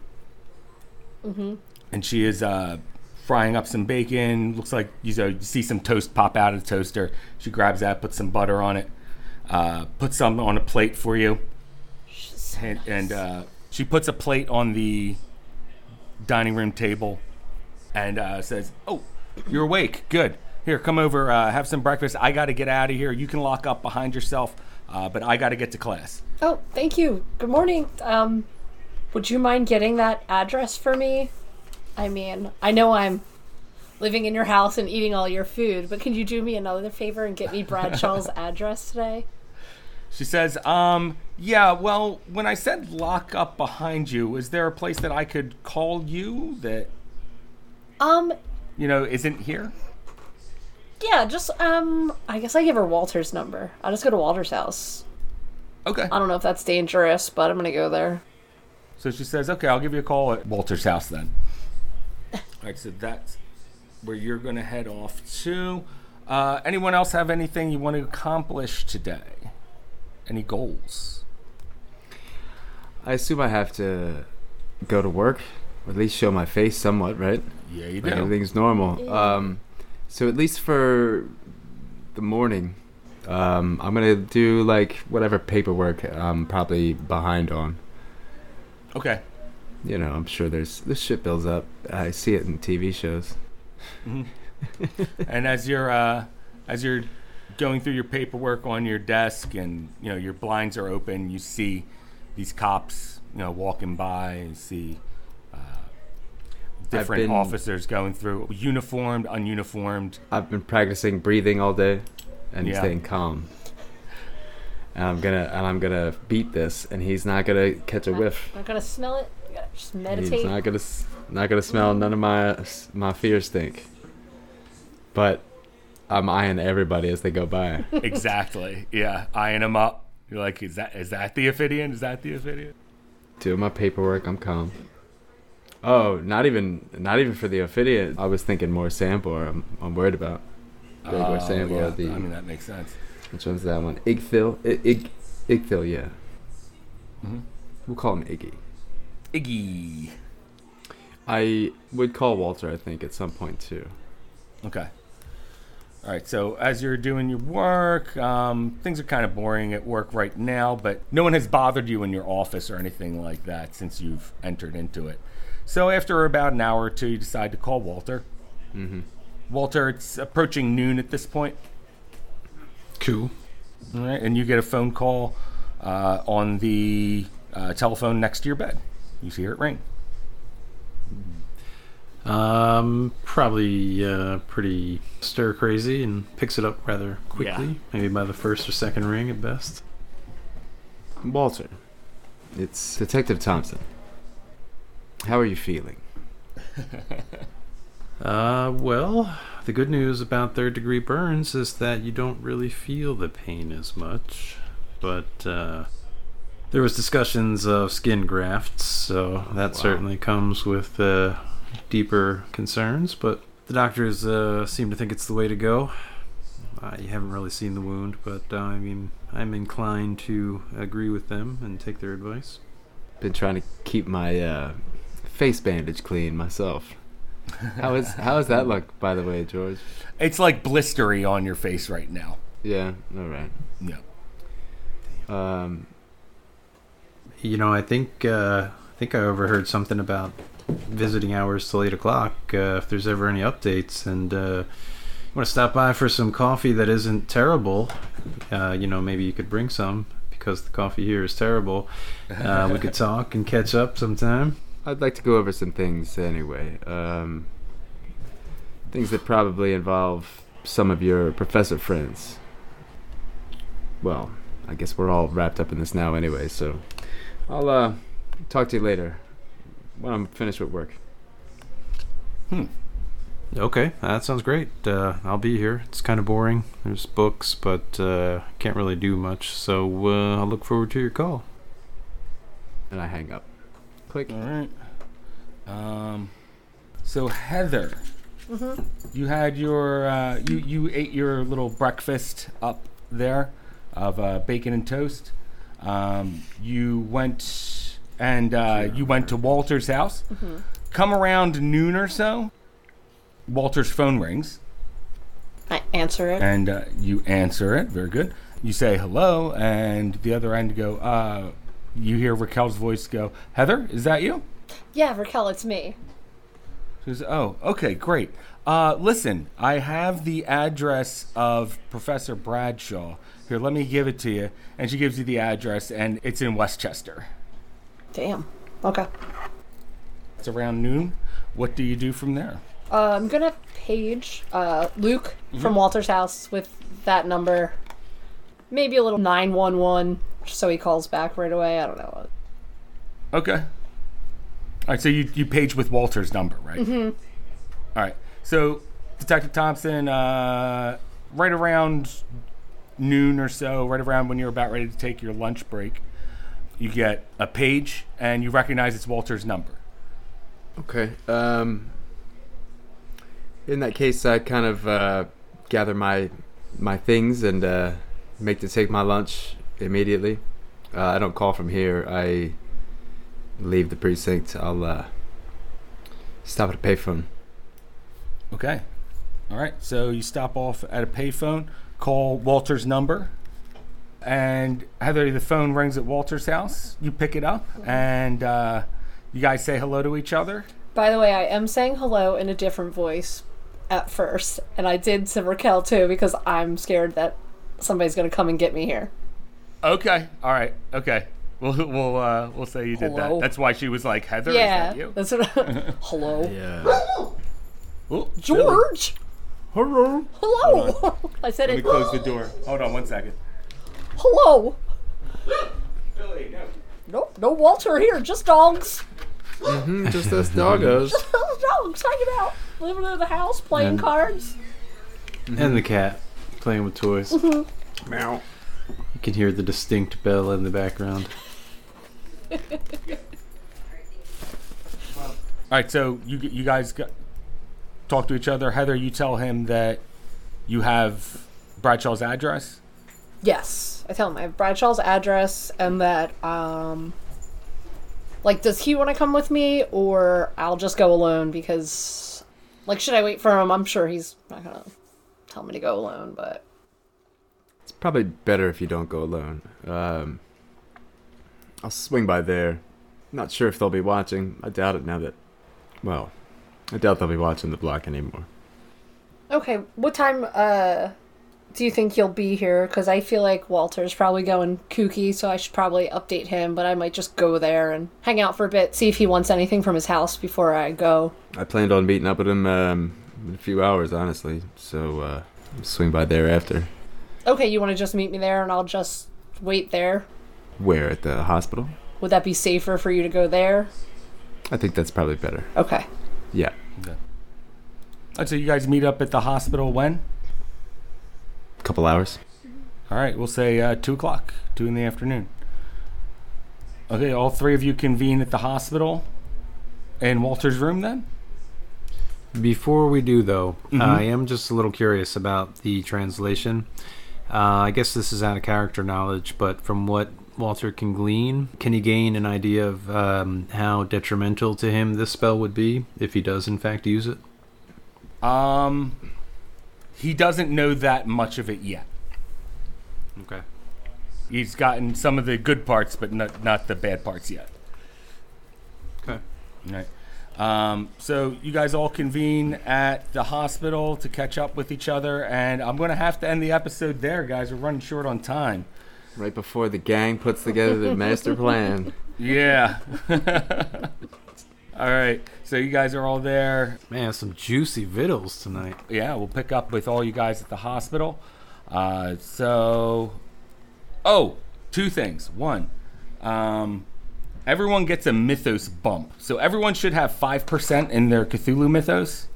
and she is uh, frying up some bacon. Looks like you, know, you see some toast pop out of the toaster. She grabs that, puts some butter on it, uh, puts some on a plate for you, and, and uh, she puts a plate on the dining room table and uh, says, "Oh, you're awake. Good. Here, come over. Uh, have some breakfast. I got to get out of here. You can lock up behind yourself, uh, but I got to get to class." Oh, thank you. Good morning. Um, would you mind getting that address for me? I mean, I know I'm living in your house and eating all your food, but can you do me another favor and get me Bradshaw's address today? She says, "Um, yeah. Well, when I said lock up behind you, is there a place that I could call you that Um, you know isn't here?" yeah, just um, I guess I give her Walter's number. I'll just go to Walter's house. Okay. I don't know if that's dangerous, but I'm gonna go there. So she says, "Okay, I'll give you a call at Walter's house then." All right, so that's where you're going to head off to. Uh, anyone else have anything you want to accomplish today? Any goals? I assume I have to go to work, or at least show my face somewhat, right? Yeah, you Like do. everything's normal. Um, so at least for the morning, um, I'm gonna do like whatever paperwork I'm probably behind on. Okay. You know, I'm sure there's this shit builds up. I see it in TV shows. and as you're uh, as you're going through your paperwork on your desk, and you know your blinds are open, you see these cops, you know, walking by. You see uh, different been- officers going through, uniformed, ununiformed. I've been practicing breathing all day and Yeah. staying calm. And I'm gonna and I'm gonna beat this, and he's not gonna catch a whiff. Not gonna smell it. You gotta just He's meditate. not gonna not gonna smell none of my my fears stink. But I'm eyeing everybody as they go by. exactly. Yeah, eyeing them up. You're like, is that is that the Ophidian? Is that the Ophidian? Doing my paperwork, I'm calm. Oh, not even not even for the Ophidian. I was thinking more Sambor. I'm, I'm worried about. Sambor. Oh, yeah. The, I mean, that makes sense. which one's that one? Igthil. I- Ig, Igthil, yeah. Mhm. We'll call him Iggy. Iggy. I would call Walter. I think at some point too. Okay. All right. So as you're doing your work, um, things are kind of boring at work right now, but no one has bothered you in your office or anything like that since you've entered into it. So after about an hour or two, you decide to call Walter. Mm-hmm. Walter, it's approaching noon at this point. Cool. All right, and you get a phone call uh, on the uh, telephone next to your bed. You hear it ring. Um, probably uh, pretty stir crazy and picks it up rather quickly. Yeah. Maybe by the first or second ring at best. Walter, it's Detective Thompson. How are you feeling? Uh, well, the good news about third degree burns is that you don't really feel the pain as much. But uh, there was discussions of skin grafts, so that certainly comes with uh, deeper concerns. But the doctors uh, seem to think it's the way to go. Uh, you haven't really seen the wound, but uh, I mean, I'm inclined to agree with them and take their advice. Been trying to keep my uh, face bandage clean myself. How is how does that look, by the way, George? It's like blistery on your face right now. Yeah. All right. Yeah. Um, You know, I think uh, I think I overheard something about visiting hours till eight o'clock. Uh, if there's ever any updates, and uh, want to stop by for some coffee that isn't terrible, uh, you know, maybe you could bring some because the coffee here is terrible. Uh, we could talk and catch up sometime. I'd like to go over some things anyway. Um, things that probably involve some of your professor friends. Well, I guess we're all wrapped up in this now anyway, so I'll uh, talk to you later when I'm finished with work. Hmm. Okay, that sounds great. Uh, I'll be here. It's kind of boring. There's books, but uh, can't really do much. So uh, I'll look forward to your call. And I hang up. Click. All right. Um, so Heather, you had your uh, you you ate your little breakfast up there of uh, bacon and toast. Um, you went and uh, you went to Walter's house. Come around noon or so. Walter's phone rings I answer it. and uh, you answer it. Very good. You say hello, and the other end go. Uh, you hear Raquel's voice go, "Heather, is that you?" Yeah, Raquel, it's me. She goes, "Oh, okay, great. Uh, listen, I have the address of Professor Bradshaw. Here, let me give it to you." And she gives you the address, and it's in Westchester. Damn. Okay. It's around noon. What do you do from there? Uh, I'm gonna page uh, Luke from Walter's house with that number. Maybe a little 911 so he calls back right away. I don't know. Okay. All right, so you, you page with Walter's number, right? Mm-hmm. All right. So, Detective Thompson, uh, right around noon or so, right around when you're about ready to take your lunch break, you get a page and you recognize it's Walter's number. Okay. Um, in that case, I kind of uh, gather my my things and uh, make to take my lunch immediately. Uh, I don't call from here. I leave the precinct. I'll uh, stop at a payphone. Okay. All right. So you stop off at a payphone, call Walter's number, and Heather, the phone rings at Walter's house. You pick it up, and uh, you guys say hello to each other. By the way, I am saying hello in a different voice at first, and I did to Raquel too because I'm scared that somebody's gonna come and get me here. Okay. All right. Okay. We'll we'll uh, we'll say you did Hello? that. That's why she was like Heather. yeah, Is that you? that's what. hello, Yeah. Oh, George. Hello. Hello. I said Let me close the door. Hold on one second. Hello. Billy, no. Nope, no Walter here. Just dogs. Mm-hmm, just us doggos. dogs hanging out, living in the house, playing And- cards. And the cat playing with toys. Mm-hmm. Meow. You can hear the distinct bell in the background. All right. So you you guys got, talk to each other. Heather, you tell him that you have Bradshaw's address. Yes, I tell him I have Bradshaw's address and that um like does he want to come with me or I'll just go alone because like should I wait for him? I'm sure he's not going to tell me to go alone, but It's probably better if you don't go alone. Um, I'll swing by there. Not sure if they'll be watching. I doubt it now that. Well, I doubt they'll be watching the block anymore. okay, what time uh do you think you'll be here? Because I feel like Walter's probably going kooky, so I should probably update him. But I might just go there and hang out for a bit, see if he wants anything from his house before I go. I planned on meeting up with him um, in a few hours, honestly. So uh, swing by there after. Okay, you want to just meet me there, and I'll just wait there. Where at the hospital? Would that be safer for you to go there? I think that's probably better. Okay. Yeah. All right. So you guys meet up at the hospital when? Couple hours. All right. We'll say uh, two o'clock, two in the afternoon. Okay. All three of you convene at the hospital in Walter's room then. Before we do, though, Mhm. I am just a little curious about the translation. Uh, I guess this is out of character knowledge, but from what Walter can glean, can he gain an idea of um, how detrimental to him this spell would be if he does, in fact, use it? Um, he doesn't know that much of it yet. Okay. He's gotten some of the good parts, but not not the bad parts yet. Okay. Right. Um, so you guys all convene at the hospital to catch up with each other, and I'm going to have to end the episode there, guys. We're running short on time. Right before the gang puts together the master plan. Yeah. all right. So you guys are all there. Man, some juicy vittles tonight. Yeah, we'll pick up with all you guys at the hospital. Uh, so, oh, two things. One, um, everyone gets a mythos bump. So everyone should have 5% in their Cthulhu mythos.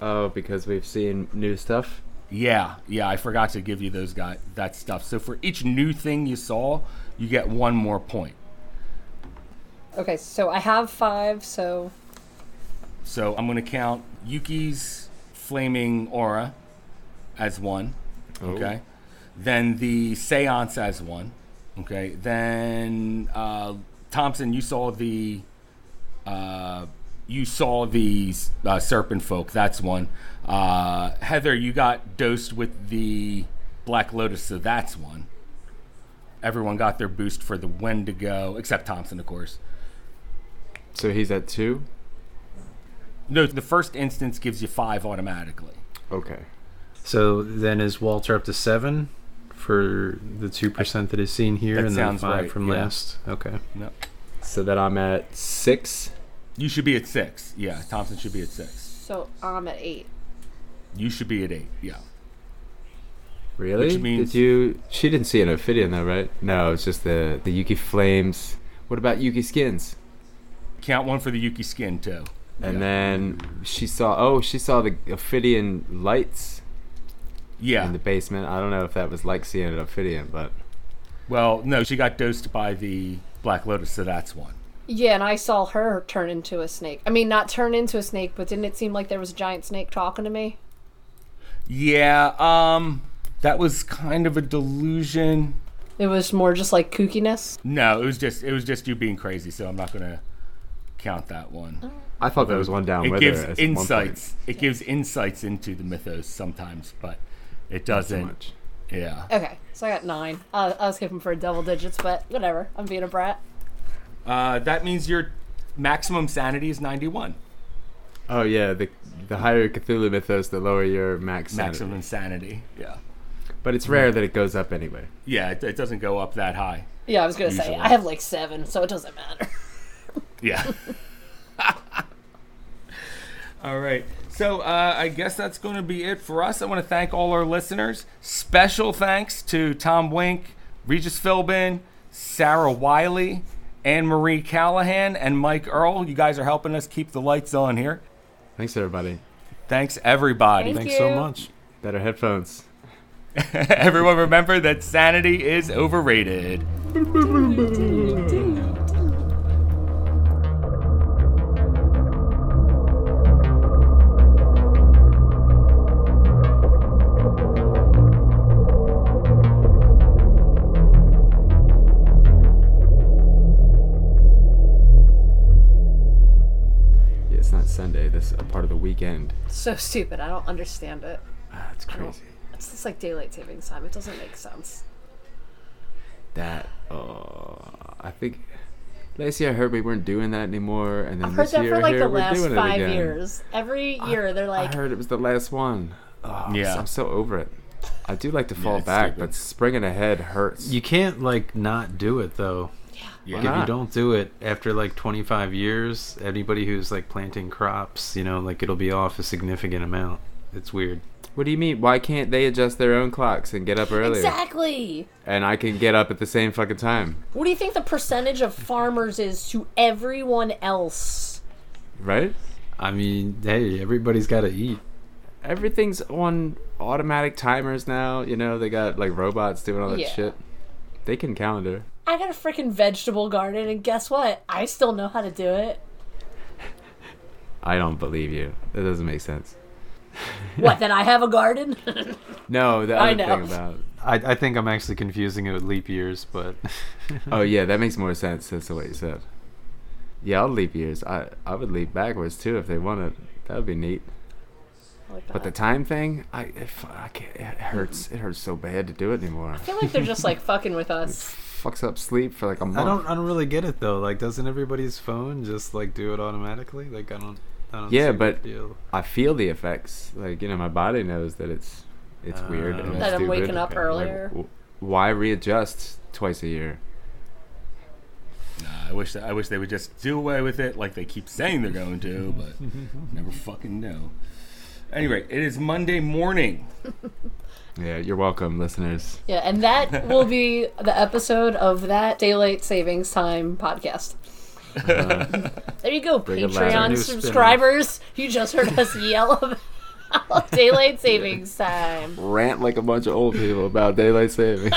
Oh, because we've seen new stuff. Yeah, yeah, I forgot to give you those guys that stuff. So for each new thing you saw, you get one more point. Okay, so I have five, so So I'm gonna count Yuki's flaming aura as one. Okay. Then the seance as one. Okay. Then uh, Thompson, you saw the uh, you saw the uh, serpent folk. That's one. Uh, Heather, you got dosed with the black lotus, so that's one. Everyone got their boost for the Wendigo, except Thompson, of course. So he's at two. No, the first instance gives you five automatically. Okay. So then is Walter up to seven for the two percent that is seen here, That and then five right, from yeah. last? Okay. No. So that I'm at six. You should be at six. Yeah, Thompson should be at six. so I'm at eight. You should be at eight. Yeah. Really? Which means- Did you? She didn't see an Ophidian though, right? No, it's just the the Yuki flames. What about Yuki skins? Count one for the Yuki skin too. And Yeah. then she saw. Oh, she saw the Ophidian lights Yeah. in the basement. I don't know if that was like seeing an Ophidian, but well, no, she got dosed by the Black Lotus, so that's one. Yeah, and I saw her turn into a snake. I mean, not turn into a snake, but didn't it seem like there was a giant snake talking to me? Yeah. Um, that was kind of a delusion. It was more just like kookiness. No, it was just it was just you being crazy. So I'm not gonna count that one. I thought there was one down it with gives her. at one point. insights. It gives insights into the mythos sometimes, but it doesn't. much. Yeah. Okay, so I got nine. Uh, I was hoping for double digits, but whatever. I'm being a brat. Uh, that means your maximum sanity is 91. Oh yeah, the the higher Cthulhu mythos, the lower your max sanity. Maximum insanity. Yeah. But it's rare that it goes up anyway. Yeah, it, it doesn't go up that high. Yeah, I was gonna say I have like seven, so it doesn't matter. Yeah. all right. So uh, I guess that's going to be it for us. I want to thank all our listeners. Special thanks to Tom Wink, Regis Philbin, Sarah Wiley, Anne Marie Callahan, and Mike Earl. You guys are helping us keep the lights on here. Thanks everybody. Thanks, everybody. Thank Thanks so much. Better headphones. Everyone remember that sanity is overrated. weekend. so stupid. I don't understand it. Ah, it's crazy. It's just like daylight savings time. It doesn't make sense. That. Oh, I think. Last year I heard we weren't doing that anymore, and then I've heard this that year for like here the we're last doing it five again. years. Every year they're like, I heard it was the last one. Oh, Yeah. I'm so over it. I do like to fall it's back, stupid. but springing ahead hurts. You can't like not do it though. Yeah. If you don't do it after like 25 years, anybody who's like planting crops, you know, like it'll be off a significant amount. It's weird. what do you mean? Why can't they adjust their own clocks and get up earlier? exactly. And I can get up at the same fucking time, What do you think the percentage of farmers is to everyone else? right? I mean, hey, everybody's got to eat. Everything's on automatic timers now. You know, they got like robots doing all that Yeah. shit. They can calendar. I got a freaking vegetable garden, and guess what? I still know how to do it. I don't believe you. That doesn't make sense. What? That I have a garden? No, the I know. thing about. I, I think I'm actually confusing it with leap years, but Oh yeah, that makes more sense. That's what you said. Yeah, I'll leap years. I I would leap backwards too if they wanted. That would be neat. like But the time thing, I if I can't, it hurts. It hurts so bad to do it anymore. I feel like they're just like fucking with us. Fucks up sleep for like a month. I don't. I don't really get it though. Like, doesn't everybody's phone just like do it automatically? Like, I don't. I don't Yeah, see but- deal. I feel the effects. Like you know, my body knows that it's it's weird. And Uh, it's That I'm stupid. waking up Like, earlier. w- why readjust twice a year? Nah, I wish I wish they would just do away with it like they keep saying they're going to, but never fucking know. Anyway, it is Monday morning. Yeah, you're welcome, listeners. Yeah, and that will be the episode of that daylight savings time podcast. Uh-huh. there you go, Bring it louder. Patreon subscribers. You just heard us yell about daylight savings time. Rant like a bunch of old people about daylight saving.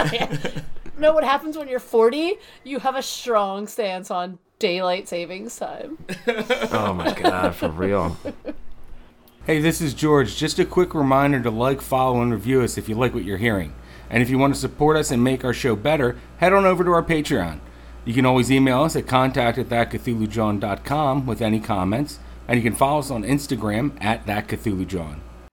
know what happens when you're 40? You have a strong stance on daylight savings time. oh my god, for real. Hey, this is George. Just a quick reminder to like, follow, and review us if you like what you're hearing. And if you want to support us and make our show better, head on over to our Patreon. You can always email us at contact at thatcthulhujawn.com with any comments, and you can follow us on Instagram at thatcthulhujohn.